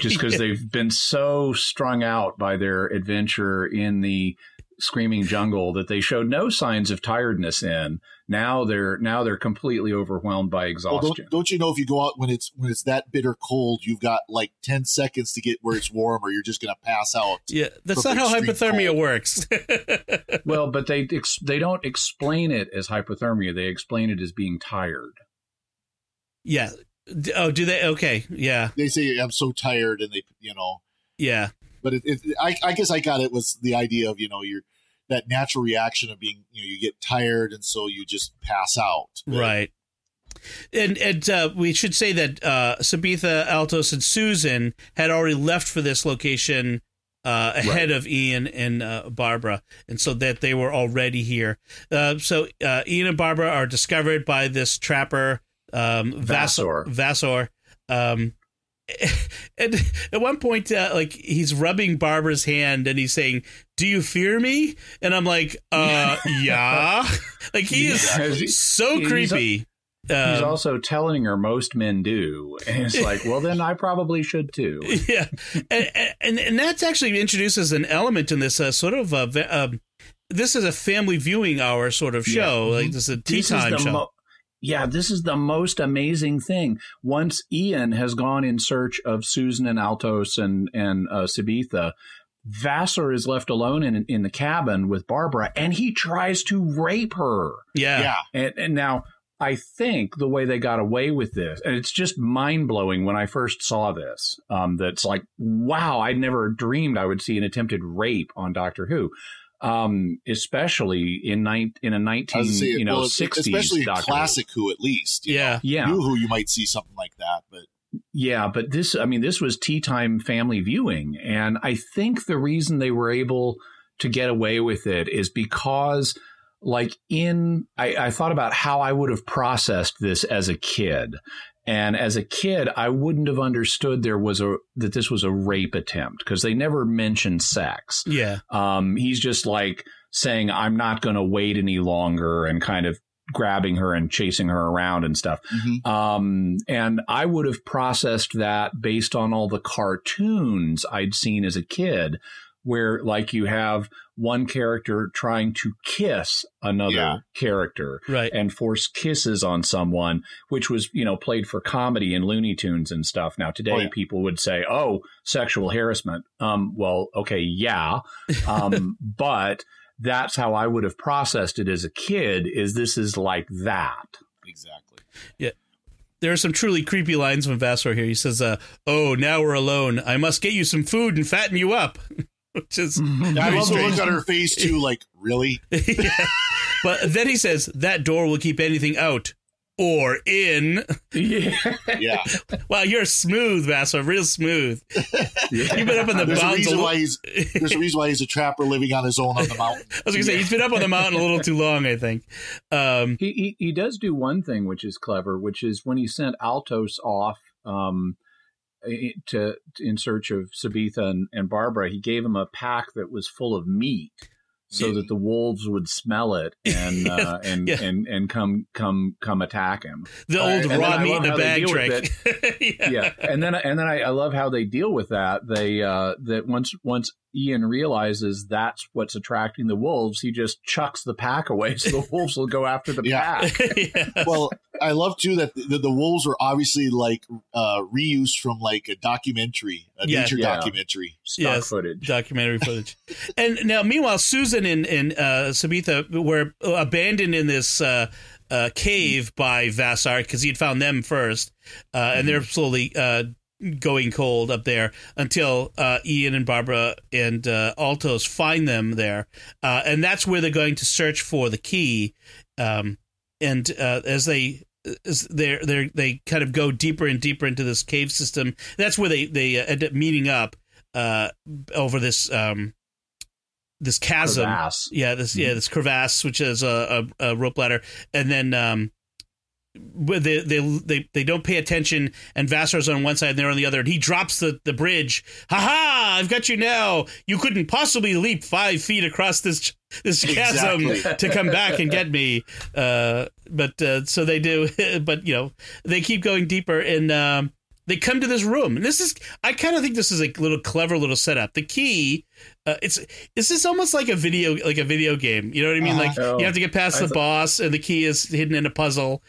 just because yeah. they've been so strung out by their adventure in the screaming jungle that they showed no signs of tiredness in. Now they're now they're completely overwhelmed by exhaustion. Well, don't, don't, you know if you go out when it's when it's that bitter cold, you've got like ten seconds to get where it's warm, or you're just going to pass out. Yeah, that's not how hypothermia cold. works. <laughs> well, but they they don't explain it as hypothermia. They explain it as being tired. Yeah. Oh, do they? Okay. Yeah. They say I'm so tired, and they you know. Yeah but it, it, I, I guess I got it was the idea of you know you're that natural reaction of being you know you get tired and so you just pass out right and and uh, we should say that uh, Sabetha, Altos, and Susan had already left for this location uh, ahead right. of Ian and uh, Barbara, and so that they were already here. Uh, so uh, Ian and Barbara are discovered by this trapper, um, Vassor. Vassor. Um, <laughs> and at one point, uh, like he's rubbing Barbara's hand and he's saying, "Do you fear me?" And I'm like, <laughs> "Uh, yeah." <laughs> like he is so he's creepy. He's um, also telling her most men do, and it's like, well, then I probably should too. Yeah, and and, and that's actually introduces an element in this uh, sort of uh, um, this is a family viewing hour sort of show. Yeah. Like this is a tea this time show. Mo- yeah, this is the most amazing thing. Once Ian has gone in search of Susan and Altos and and uh, Sabetha, Vassar is left alone in in the cabin with Barbara, and he tries to rape her. Yeah, yeah. And, and now I think the way they got away with this, and it's just mind blowing when I first saw this. Um, that's like, wow, I never dreamed I would see an attempted rape on Doctor Who um, especially in nine in a nineteen say, you know sixties, well, especially classic Who at least. yeah, know, yeah. New Who you might see something like that, but yeah, but this I mean this was tea time family viewing, and I think the reason they were able to get away with it is because like in I, I thought about how I would have processed this as a kid and as a kid, I wouldn't have understood there was a that this was a rape attempt because they never mentioned sex. Yeah. Um, he's just like saying, "I'm not going to wait any longer," and kind of grabbing her and chasing her around and stuff. Mm-hmm. Um, and I would have processed that based on all the cartoons I'd seen as a kid, where like you have one character trying to kiss another yeah. character right. and force kisses on someone, which was, you know, played for comedy in Looney Tunes and stuff. Now, today oh, yeah. people would say, oh, sexual harassment. Um, well, okay, yeah. Um, <laughs> but that's how I would have processed it as a kid is this is like that. Exactly. Yeah there are some truly creepy lines from Vassar here. He says, uh, "Oh, now we're alone. I must get you some food and fatten you up." <laughs> <laughs> which is yeah, I love the look on her face too. Like, really? <laughs> yeah. But then he says that door will keep anything out or in. Yeah. yeah. Wow, you're smooth, Vassar. Real smooth. Yeah. You've been up in the there's mountains. A reason why he's, there's a reason why he's a trapper living on his own on the mountain. <laughs> I was going to say, he's been up on the mountain a little too long, I think. Um, he, he, he does do one thing which is clever, which is when he sent Altos off um, to in search of Sabetha and, and Barbara, he gave them a pack that was full of meat so that the wolves would smell it <laughs> and uh, and, yeah. and and come come come attack him. The old uh, raw meat in a bag trick. <laughs> yeah. yeah. and then and then I, I, love how they deal with that. They uh, that once once Ian realizes that's what's attracting the wolves, he just chucks the pack away so the <laughs> wolves will go after the pack. <laughs> yeah. Well, I love too that the, the wolves were obviously like uh, reused from like a documentary, a yeah. nature yeah. documentary, stock yes, footage, documentary footage. <laughs> and now, meanwhile, Susan and, and uh, Sabetha were abandoned in this. Uh, uh, cave by Vassar because he had found them first, uh, and mm-hmm. they're slowly uh, going cold up there until uh, Ian and Barbara and uh, Altos find them there, uh, and that's where they're going to search for the key. Um, and uh, as they as they they they kind of go deeper and deeper into this cave system, that's where they they uh, end up meeting up uh, over this. Um, this chasm, crevasse. yeah, this yeah, mm-hmm. this crevasse, which is a, a, a rope ladder, and then um, they, they they they don't pay attention and Vassar's on one side and they're on the other and he drops the, the bridge. Ha ha I've got you now. You couldn't possibly leap five feet across this this chasm exactly. to come back and get me. <laughs> Uh, but uh, so they do <laughs> but you know they keep going deeper and um, they come to this room. And this is I kind of think this is a little clever little setup. The key uh, it's this is almost like a video like a video game. You know what I mean? Uh, like oh, you have to get past the boss and the key is hidden in a puzzle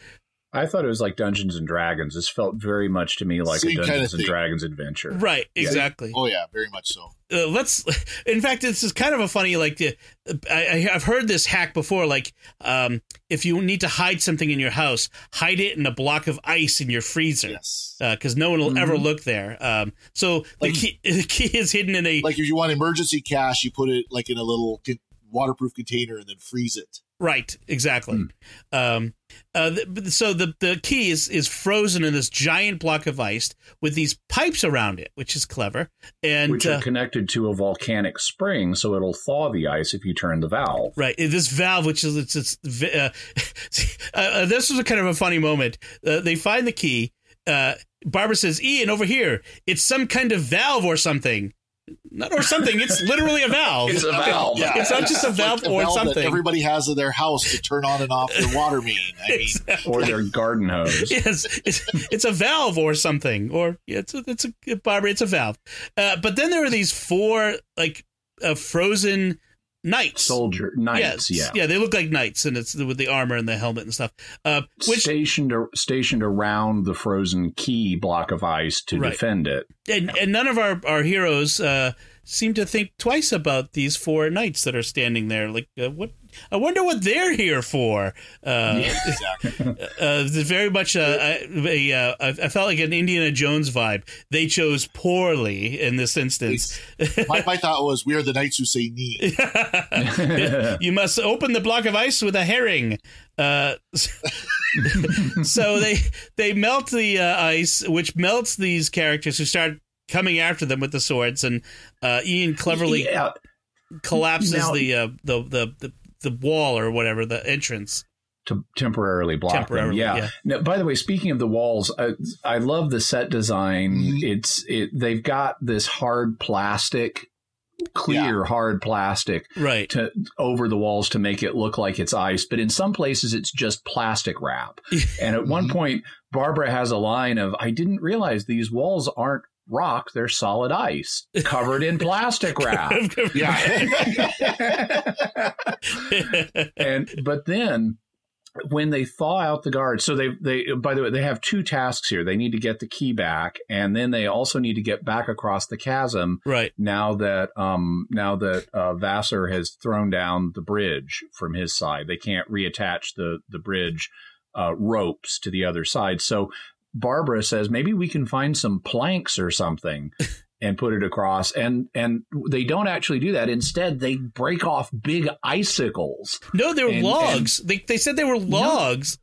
I thought it was like Dungeons and Dragons. This felt very much to me like Same a Dungeons kind of and Dragons adventure. Right, exactly. Yeah. Oh yeah, very much so. Uh, let's. <laughs> In fact, this is kind of a funny. Like, uh, I, have heard this hack before. Like, um, if you need to hide something in your house, hide it in a block of ice in your freezer. Yes. Because uh, no one will mm-hmm. ever look there. Um, so like, the key, <laughs> the key is hidden in a. Like if you want emergency cash, you put it like in a little waterproof container and then freeze it. Right, exactly. Mm. Um, uh, th- so the the key is is frozen in this giant block of ice with these pipes around it, which is clever, and which are uh, connected to a volcanic spring, so it'll thaw the ice if you turn the valve. Right, this valve, which is it's, it's uh, <laughs> uh, this was a kind of a funny moment. Uh, they find the key. Barbara says, "Ian, over here, it's some kind of valve or something." Not or something. It's literally a valve. It's a valve. Yeah. It's not just a valve like or valve something. everybody has in their house to turn on and off their water main. I mean, exactly. or their garden hose. <laughs> Yes, it's, it's a valve or something. Or yeah, it's a, it's a Barbara. It's a valve. Uh, but then there are these four like uh, frozen knights, soldier knights. Yes. Yeah, yeah, they look like knights, and it's with the armor and the helmet and stuff. Uh, which, stationed stationed around the frozen key block of ice to right. defend it. And, and none of our our heroes uh, seem to think twice about these four knights that are standing there. Like, uh, what I wonder what they're here for. Uh, yeah, <laughs> exactly. uh, very much a, a, a, I felt like an Indiana Jones vibe. They chose poorly in this instance. my, my thought was, we are the knights who say knee. <laughs> you must open the block of ice with a herring. Uh, <laughs> so they they melt the uh, ice, which melts these characters who start coming after them with the swords, and uh, Ian cleverly yeah. collapses now, the, uh, the the the the wall or whatever the entrance to temporarily block temporarily, them. Yeah. yeah. Now, by the way, speaking of the walls, I, I love the set design. Mm-hmm. It's it. They've got this hard plastic, clear yeah. hard plastic, right, to over the walls to make it look like it's ice. But in some places, it's just plastic wrap. <laughs> and at one mm-hmm. point, Barbara has a line of, "I didn't realize these walls aren't rock, they're solid ice covered in <laughs> plastic wrap. yeah. <laughs> <laughs> and but then when they thaw out the guards, so they they by the way they have two tasks here. They need to get the key back, and then they also need to get back across the chasm. Right now that um now that uh, Vassar has thrown down the bridge from his side, they can't reattach the the bridge uh, ropes to the other side. So Barbara says maybe we can find some planks or something <laughs> and put it across and and they don't actually do that instead they break off big icicles no they're and, logs and, they, they said they were logs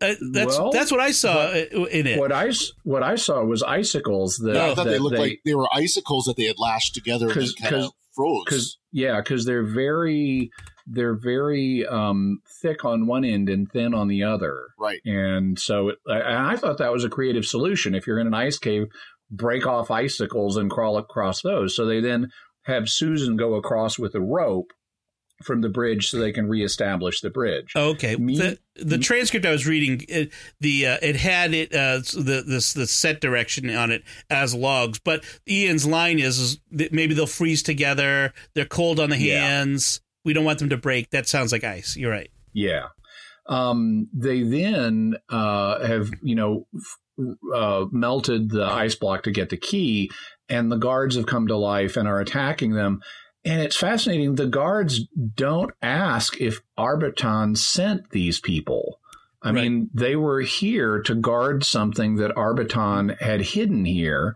no. uh, that's well, that's what I saw in it. What I what I saw was icicles that, I thought that they looked they, like they were icicles that they had lashed together and kind of froze. Cause, yeah, because they're very they're very um, thick on one end and thin on the other. Right. And so it, I, I thought that was a creative solution. If you're in an ice cave, break off icicles and crawl across those. So they then have Susan go across with a rope from the bridge so they can reestablish the bridge. Okay. Me, the the transcript I was reading, it, the uh, it had it uh, the this the set direction on it as logs, but Ian's line is, is maybe they'll freeze together. They're cold on the hands. We don't want them to break. That sounds like ice. You're right. Yeah. Um, they then uh, have you know uh, melted the ice block to get the key, and the guards have come to life and are attacking them. And it's fascinating. The guards don't ask if Arbitan sent these people. I right. mean, they were here to guard something that Arbitan had hidden here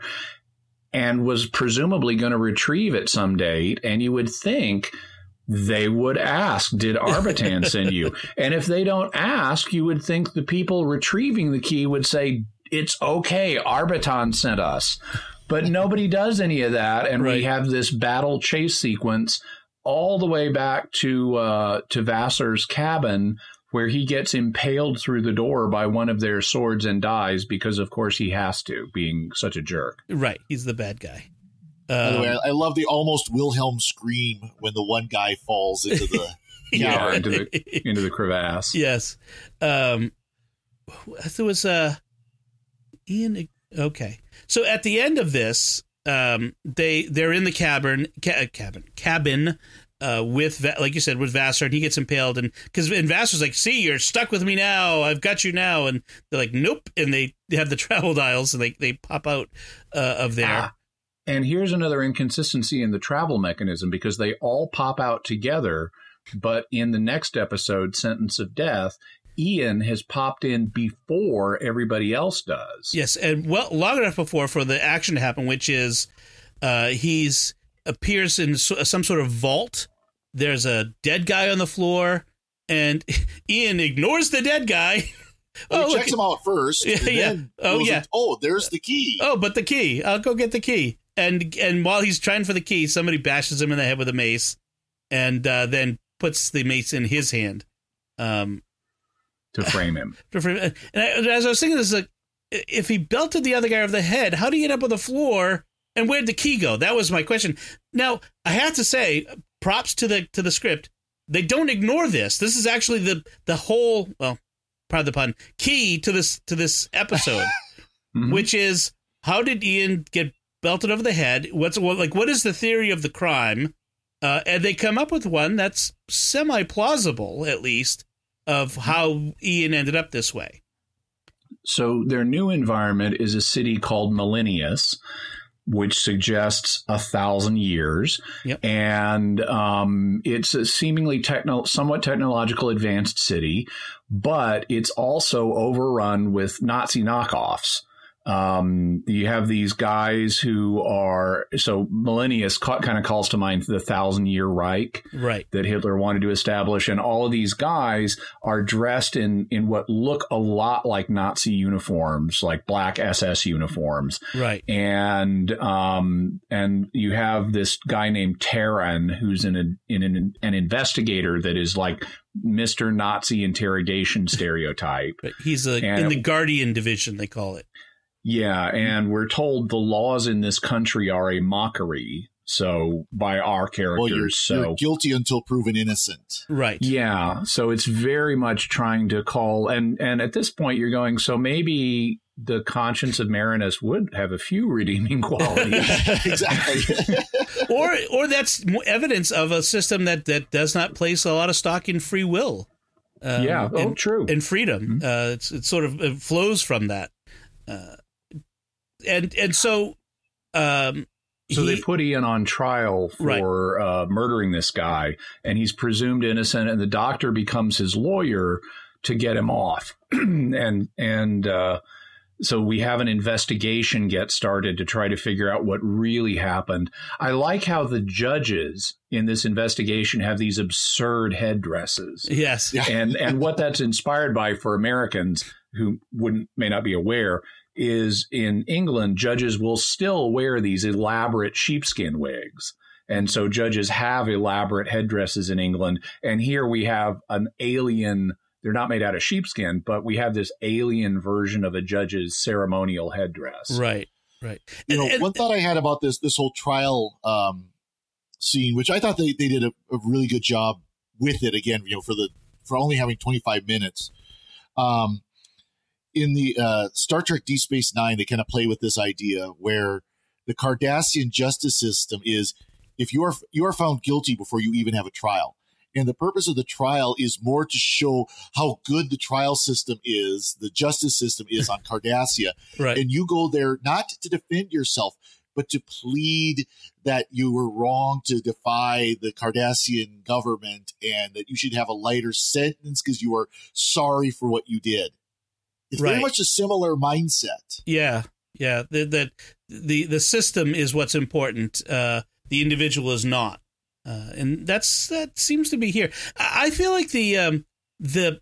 and was presumably going to retrieve at some date. And you would think they would ask, Did <laughs> Arbitan send you? And if they don't ask, you would think the people retrieving the key would say, It's okay, Arbitan sent us. But nobody <laughs> does any of that, and right. we have this battle chase sequence all the way back to uh, to Vassar's cabin, where he gets impaled through the door by one of their swords and dies because, of course, he has to, being such a jerk. Right, he's the bad guy. By the way, um, I, I love the almost Wilhelm scream when the one guy falls into the <laughs> yeah into the <laughs> into the crevasse. Yes, um, there was uh, Ian. Okay, so at the end of this, um, they they're in the cabin, ca- cabin, cabin, uh, with like you said with Vassar, and he gets impaled, and because and Vassar's like, "See, you're stuck with me now. I've got you now," and they're like, "Nope," and they, they have the <laughs> travel dials, and they they pop out uh, of there. Ah. And here's another inconsistency in the travel mechanism because they all pop out together, but in the next episode, Sentence of Death, Ian has popped in before everybody else does. Yes, and well, long enough before for the action to happen, which is uh, he's appears in some sort of vault. There's a dead guy on the floor, and <laughs> Ian ignores the dead guy. <laughs> oh, he checks him out first. <laughs> Yeah, yeah. Oh, yeah. oh, there's the key. Oh, but the key. I'll go get the key. And and while he's trying for the key, somebody bashes him in the head with a mace, and uh, then puts the mace in his hand. Um, to frame him. <laughs> to frame, and I, as I was thinking, this, like, if he belted the other guy over the head, how do you end up on the floor? And where'd the key go? That was my question. Now I have to say, props to the to the script. They don't ignore this. This is actually the the whole well, pardon the pun, key to this to this episode, <laughs> mm-hmm. which is how did Ian get belted over the head? What's what like what is the theory of the crime? Uh, and they come up with one that's semi plausible, at least, of how Ian ended up this way. So their new environment is a city called Millennius, which suggests a thousand years, yep. and um, it's a seemingly techno- somewhat technological advanced city, but it's also overrun with Nazi knockoffs. Um, you have these guys who are so Millennius kind of calls to mind the Thousand Year Reich, right? That Hitler wanted to establish, and all of these guys are dressed in in what look a lot like Nazi uniforms, like black SS uniforms, right? And um, and you have this guy named Terran who's in, a, in an, an investigator that is like Mr. Nazi interrogation stereotype. but He's a, in the Guardian division, they call it. Yeah, and we're told the laws in this country are a mockery. So by our characters, well, you're, so you're guilty until proven innocent. Right. Yeah. So it's very much trying to call, and and at this point, you're going. So maybe the conscience of Marinus would have a few redeeming <laughs> qualities. exactly. <laughs> or or that's evidence of a system that that does not place a lot of stock in free will. Um, yeah. Oh, and, true. And freedom. Mm-hmm. Uh, it's it sort of it flows from that. Uh, and and so um, so he, they put Ian on trial for right. uh, murdering this guy, and he's presumed innocent. And the doctor becomes his lawyer to get him off. <clears throat> and and uh, so we have an investigation get started to try to figure out what really happened. I like how the judges in this investigation have these absurd headdresses. Yes, and and what that's inspired by for Americans who wouldn't may not be aware is in England, judges will still wear these elaborate sheepskin wigs. And so judges have elaborate headdresses in England. And here we have an alien, they're not made out of sheepskin, but we have this alien version of a judge's ceremonial headdress. Right. Right. You know, And- and- one thought I had about this this whole trial um, scene, which I thought they, they did a, a really good job with it. Again, you know, for the for only having twenty five minutes. Um, in the uh, Star Trek Deep Space Nine, they kind of play with this idea where the Cardassian justice system is if you are you are found guilty before you even have a trial. And the purpose of the trial is more to show how good the trial system is, the justice system is on Cardassia <laughs> right. and you go there not to defend yourself but to plead that you were wrong to defy the Cardassian government and that you should have a lighter sentence because you are sorry for what you did. It's very much a similar mindset. Yeah, yeah. That the the the system is what's important. Uh, the individual is not, uh, and that's that seems to be here. I feel like the um, the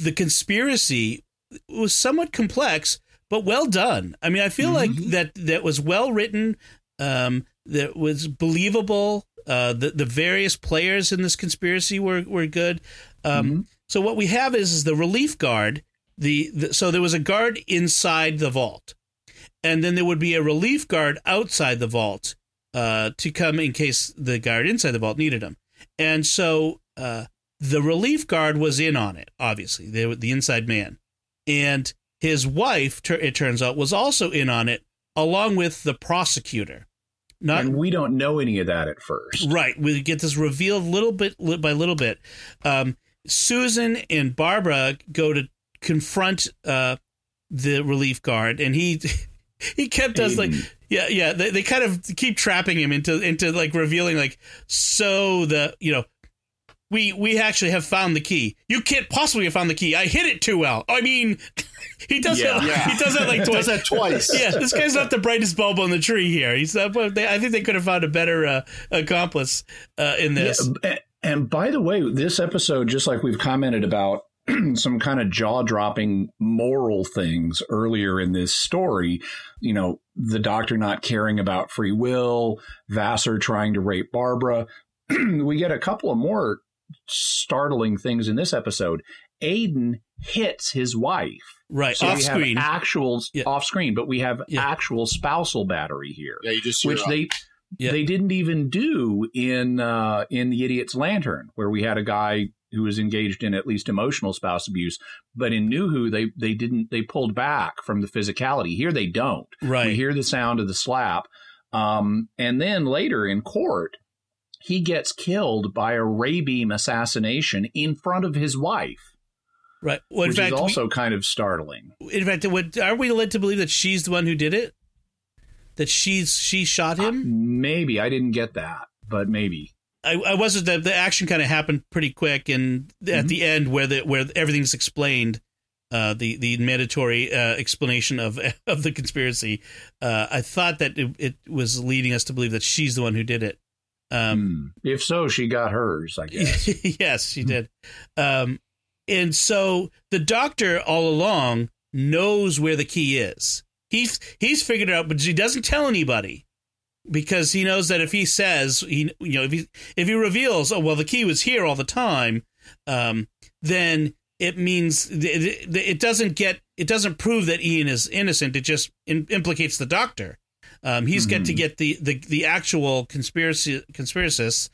the conspiracy was somewhat complex, but well done. I mean, I feel like that that was well written. Um, that was believable. Uh, the the various players in this conspiracy were were good. Um, So what we have is, is the relief guard. The, the so there was a guard inside the vault, and then there would be a relief guard outside the vault uh, to come in case the guard inside the vault needed him. And so uh, the relief guard was in on it. Obviously, they were the inside man, and his wife. It turns out was also in on it, along with the prosecutor. Not and we don't know any of that at first. Right. We get this revealed little bit by little bit. Um, Susan and Barbara go to confront uh, the relief guard, and he <laughs> he kept us like yeah yeah. They, they kind of keep trapping him into into like revealing like so the you know. We, we actually have found the key. You can't possibly have found the key. I hit it too well. I mean, <laughs> he does Yeah. that. <laughs> He does that like Does twice. that twice. yeah, this guy's not the brightest bulb on the tree here. He's not, they, I think they could have found a better uh, accomplice uh, in this. Yeah, and by the way, this episode, just like we've commented about <clears throat> some kind of jaw dropping moral things earlier in this story, you know, the doctor not caring about free will, Vassar trying to rape Barbara. <clears throat> we get a couple of more startling things in this episode. Aydan hits his wife. Right, So off we screen. have actual Yeah. off screen, but we have Yeah. actual spousal battery here Yeah, you just which they Yeah. they didn't even do in uh, in the Idiot's Lantern, where we had a guy who was engaged in at least emotional spouse abuse. But in New Who, they they didn't they pulled back from the physicality. Here they don't. right. We hear the sound of the slap, um, and then later in court, he gets killed by a ray beam assassination in front of his wife, right. Well, in which fact, is also kind of startling. in fact, what, are we led to believe that she's the one who did it? That she's she shot him? Maybe I didn't get that, but maybe. I, I wasn't. The, the action kind of happened pretty quick, and at the end, where the where everything's explained, uh, the the mandatory uh, explanation of <laughs> of the conspiracy, uh, I thought that it, it was leading us to believe that she's the one who did it. Um, Hmm. If so, she got hers, I guess. <laughs> yes, she did. Um, and so the doctor all along knows where the key is. He's he's figured it out, but he doesn't tell anybody because he knows that if he says he you know if he if he reveals oh well the key was here all the time, um, then it means it, it it doesn't get it doesn't prove that Ian is innocent. It just in, implicates the doctor. Um, he's got to get the, the, the actual conspiracy conspiracists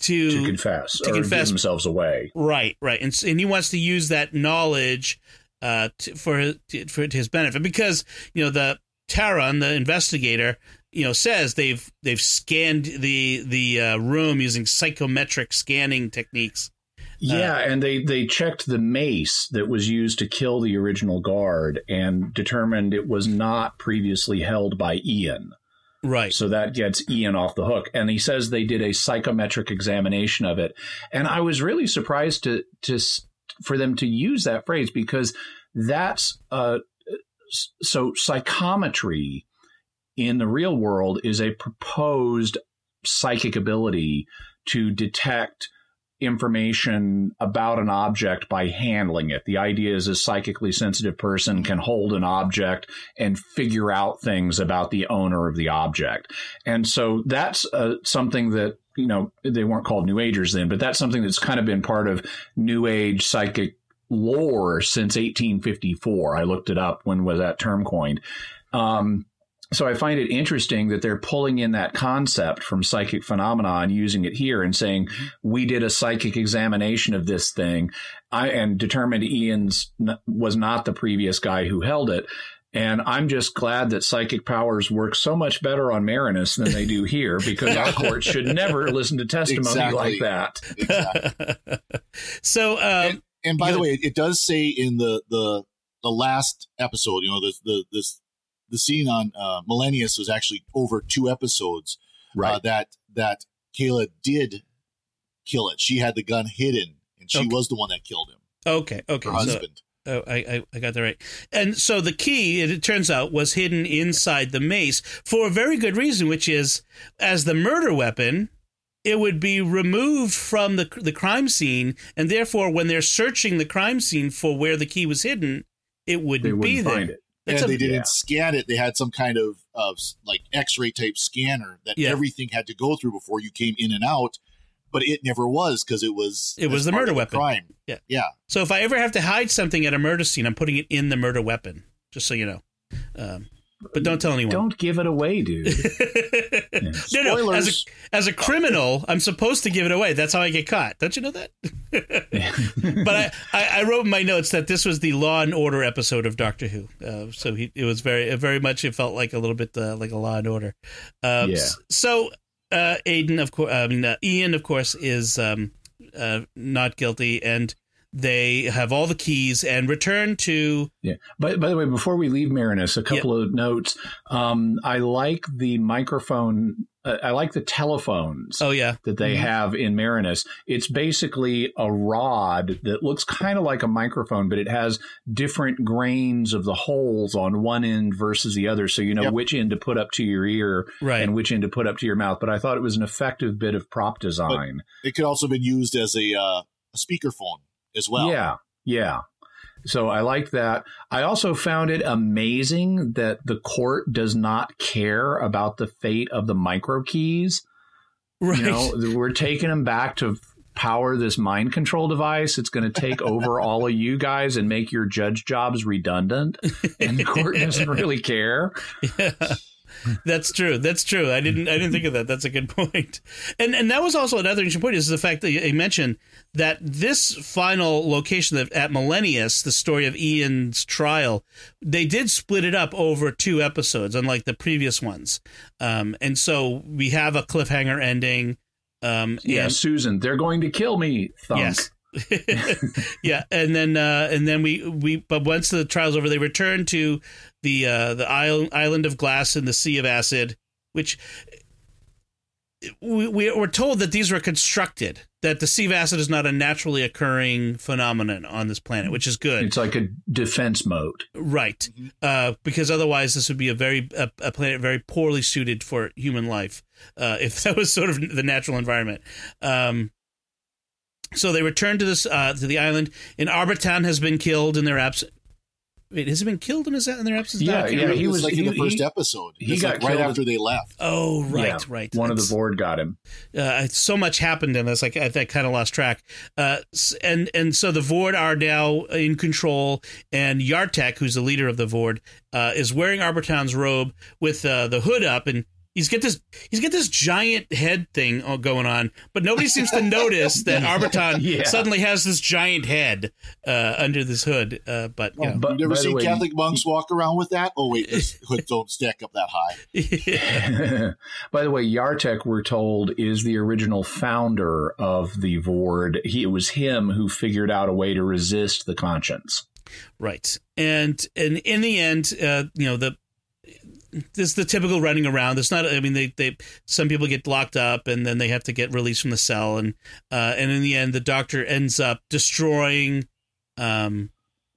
to, to confess to confess- give themselves away. Right, right, and and he wants to use that knowledge uh, to, for his, to, for his benefit because you know the Taran, the investigator, you know says they've they've scanned the the uh, room using psychometric scanning techniques. Yeah, and they they checked the mace that was used to kill the original guard and determined it was not previously held by Ian. Right, So that gets Ian off the hook. And he says they did a psychometric examination of it. And I was really surprised to to for them to use that phrase because that's uh so psychometry in the real world is a proposed psychic ability to detect information about an object by handling it. The idea is a psychically sensitive person can hold an object and figure out things about the owner of the object. And so that's uh, something that, you know, they weren't called New Agers then, but that's something that's kind of been part of New Age psychic lore since 1854. I looked it up when was that term coined. Um, so I find it interesting that they're pulling in that concept from psychic phenomena and using it here and saying we did a psychic examination of this thing, I and determined Ian's was not the previous guy who held it. And I'm just glad that psychic powers work so much better on Marinus than they do here because our <laughs> court should never listen to testimony Exactly. like that. Exactly. <laughs> so, um, and, and by the way, it does say in the the the last episode, you know, the the this the scene on uh, Millennius was actually over two episodes. Uh, that that Kayla did kill it. She had the gun hidden, and she Okay. was the one that killed him. okay, okay. Her So, husband. oh, I, I, I got that right. And so the key, it, it turns out, was hidden inside the mace for a very good reason, which is as the murder weapon, it would be removed from the the crime scene, and therefore, when they're searching the crime scene for where the key was hidden, it wouldn't, They wouldn't be there. find it. And a- they didn't yeah. scan it. They had some kind of of like X-ray type scanner that Yeah. everything had to go through before you came in and out. But it never was because it was It was the murder weapon. crime. Yeah. yeah. So if I ever have to hide something at a murder scene, I'm putting it in the murder weapon, just so you know. Um, but don't tell anyone. Don't give it away, dude. <laughs> no, no. As a, as a criminal, I'm supposed to give it away. That's how I get caught. Don't you know that? <laughs> but I, I, I wrote in my notes that this was the Law and Order episode of Doctor Who. Uh, so he, it was very, very much. It felt like a little bit uh, like a Law and Order. Um, Yeah. So uh, Aydan, of course, I mean uh, Ian, of course, is um, uh, not guilty, and they have all the keys and return to. Yeah. By, by the way, before we leave Marinus, a couple of notes. Um, I like the microphone. Uh, I like the telephones Oh yeah, that they Mhm. have in Marinus. It's basically a rod that looks kind of like a microphone, but it has different grains of the holes on one end versus the other. So you know Yep. which end to put up to your ear right. and which end to put up to your mouth. But I thought it was an effective bit of prop design. It could also have been used as a uh, a speakerphone as well. Yeah, yeah. So I like that. I also found it amazing that the court does not care about the fate of the micro keys. right. You know, we're taking them back to power this mind control device. It's going to take over <laughs> all of you guys and make your judge jobs redundant. And the court doesn't really care. <laughs> Yeah. <laughs> That's true. That's true. I didn't. I didn't think of that. That's a good <laughs> point. And and that was also another interesting point is the fact that you mentioned that this final location that at Millennius, the story of Ian's trial, they did split it up over two episodes, unlike the previous ones. Um, and so we have a cliffhanger ending. Um, Yeah, and- Susan, they're going to kill me. Thunk. Yes. <laughs> yeah, and then uh, and then we we but once the trial's over, they return to the uh, the island island of glass in the sea of acid, which we, we we're told that these were constructed. That the sea of acid is not a naturally occurring phenomenon on this planet, which is good. It's like a defense mode. Right, uh, because otherwise this would be a very a, a planet very poorly suited for human life uh, if <laughs> that was sort of the natural environment. Um, so they return to this uh, to the island, and Arbitan has been killed in their absence. Wait, has he been killed in his in their absence? No, Yeah, yeah, remember. he he was was- like in the first he- episode. he It's got like right after they left. Oh, right, Yeah, right. One of the Voord got him. uh, so much happened in this. Like I, I kind of lost track. Uh, and and so the Voord are now in control, and Yartek, who's the leader of the Voord, uh, is wearing Arbitan's robe with uh, the hood up, and he's got this he's got this giant head thing uh, going on, but nobody seems to notice that <laughs> Arbitan Yeah. suddenly has this giant head uh, under this hood. Uh, but you know. But- You've never by seen way- Catholic monks walk around with that? Oh wait, this <laughs> hood don't stack up that high. <laughs> By the way, Yartek, we're told, is the original founder of the Voord. He, it was him who figured out a way to resist the conscience. Right. And and in the end, uh, you know, the is the typical running around. It's not I mean they, they some people get locked up and then they have to get released from the cell and uh, and in the end the doctor ends up destroying um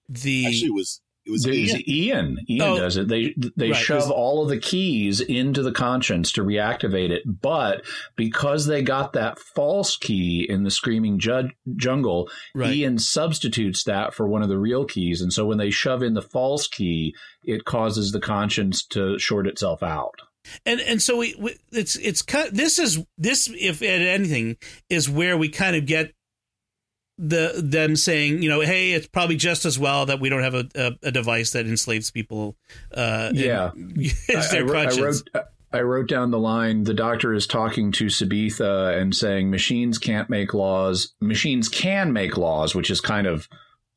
the Actually, was it was Ian. Ian. Ian Oh. does it. They they Right. shove all of the keys into the conscience to reactivate it, but because they got that false key in the screaming ju- jungle, right. Ian substitutes that for one of the real keys, and so when they shove in the false key, it causes the conscience to short itself out. and and so we, we it's it's kind this is this if at anything is where we kind of get the them saying, you know, hey, it's probably just as well that we don't have a, a, a device that enslaves people. Uh, yeah, <laughs> their I, I, wrote, I wrote down the line the doctor is talking to Sabetha and saying machines can't make laws. Machines can make laws, which is kind of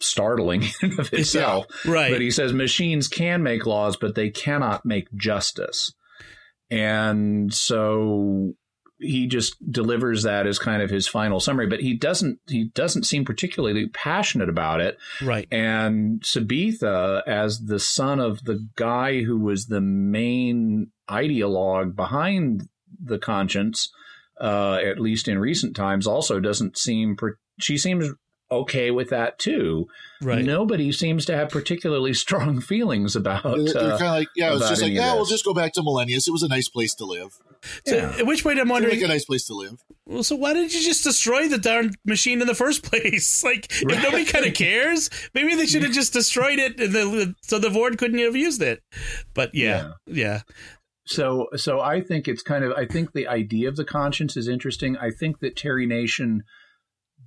startling <laughs> in of itself. Yeah, right. But he says machines can make laws, but they cannot make justice. And so he just delivers that as kind of his final summary, but he doesn't he doesn't seem particularly passionate about it. Right. And Sabetha as the son of the guy who was the main ideologue behind the conscience, uh, at least in recent times, also doesn't seem. She seems okay with that too. Right. Nobody seems to have particularly <laughs> strong feelings about. They're, they're uh, kind of like, yeah, it's just like, yeah, we'll just go back to Millennius. It was a nice place to live. So, yeah. at which point I'm wondering, a nice place to live. Well, so why did you just destroy the darn machine in the first <laughs> place? Like, right. if nobody kind of cares, maybe they should have just destroyed it, and the, so the Voord couldn't have used it. But yeah, yeah. yeah. So, so I think it's kind of. I think the idea of the conscience is interesting. I think that Terry Nation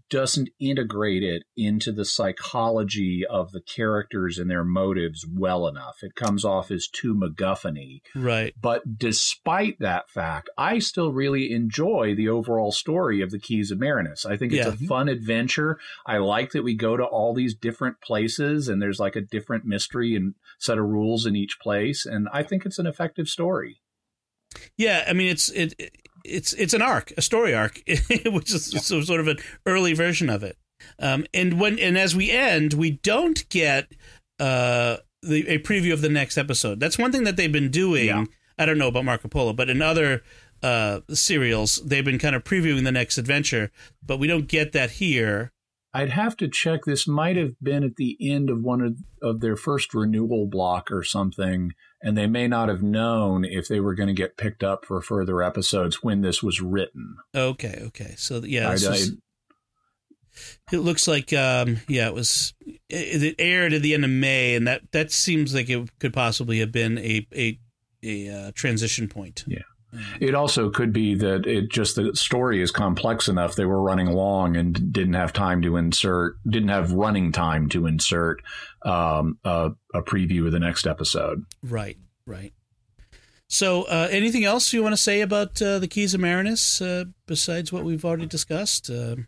doesn't integrate it into the psychology of the characters and their motives well enough. It comes off as too MacGuffin Right. But despite that fact, I still really enjoy the overall story of the Keys of Marinus. I think it's yeah. a fun adventure. I like that we go to all these different places and there's like a different mystery and set of rules in each place. And I think it's an effective story. Yeah, I mean it's it, it's it's an arc, a story arc, <laughs> which is yeah. sort of an early version of it. Um, and when and as we end, we don't get uh, the, a preview of the next episode. That's one thing that they've been doing. Yeah. I don't know about Marco Polo, but in other uh, serials, they've been kind of previewing the next adventure, but we don't get that here. I'd have to check. This might have been at the end of one of, of their first renewal block or something and they may not have known if they were going to get picked up for further episodes when this was written. Okay, okay. So yeah, it looks like um, yeah, it was it, it, aired at the end of May, and that that seems like it could possibly have been a a a uh, transition point. Yeah. It also could be that it just the story is complex enough they were running long and didn't have time to insert, didn't have running time to insert um, a, a, preview of the next episode. Right, right. So, uh, anything else you want to say about uh, the Keys of Marinus uh, besides what we've already discussed? Um,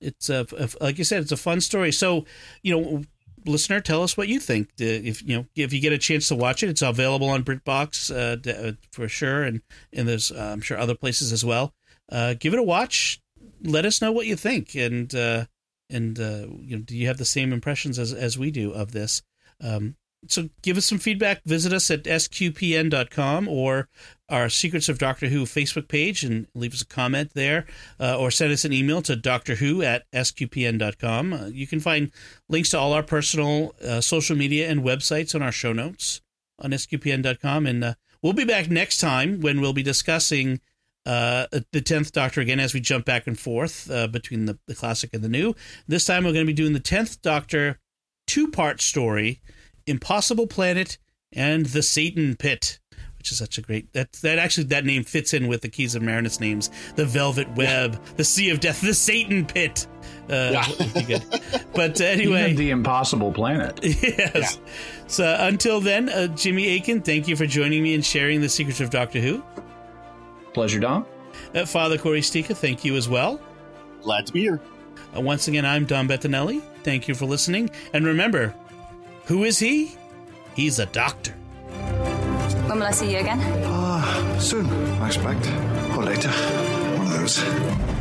it's a, like you said, it's a fun story. So, you know, listener, tell us what you think. If you know, if you get a chance to watch it, it's available on BritBox uh, uh, for sure, and and there's uh, I'm sure other places as well. Uh, give it a watch. Let us know what you think, and uh, and uh, you know, do you have the same impressions as as we do of this? Um, so give us some feedback. Visit us at sqpn.com or our Secrets of Doctor Who Facebook page and leave us a comment there, uh, or send us an email to Doctor Who at sqpn.com. Uh, you can find links to all our personal uh, social media and websites on our show notes on sqpn.com. And uh, we'll be back next time when we'll be discussing uh, the 10th Doctor again as we jump back and forth uh, between the, the classic and the new. This time we're going to be doing the 10th Doctor two part story Impossible Planet and the Satan Pit which is such a great that that actually that name fits in with the Keys of Marinus names: the Velvet Web, yeah. the Sea of Death, the Satan Pit. Uh, yeah. <laughs> but uh, <laughs> anyway, Even the Impossible Planet. <laughs> Yes. Yeah. So until then, uh, Jimmy Akin, thank you for joining me and sharing the secrets of Doctor Who. Pleasure, Dom. Uh, Father Cory Sticha, thank you as well. Glad to be here. Uh, once again, I'm Dom Bettinelli. Thank you for listening, and remember, who is he? He's a doctor. When will I see you again? Ah, uh, soon, I expect. Or later. One of those.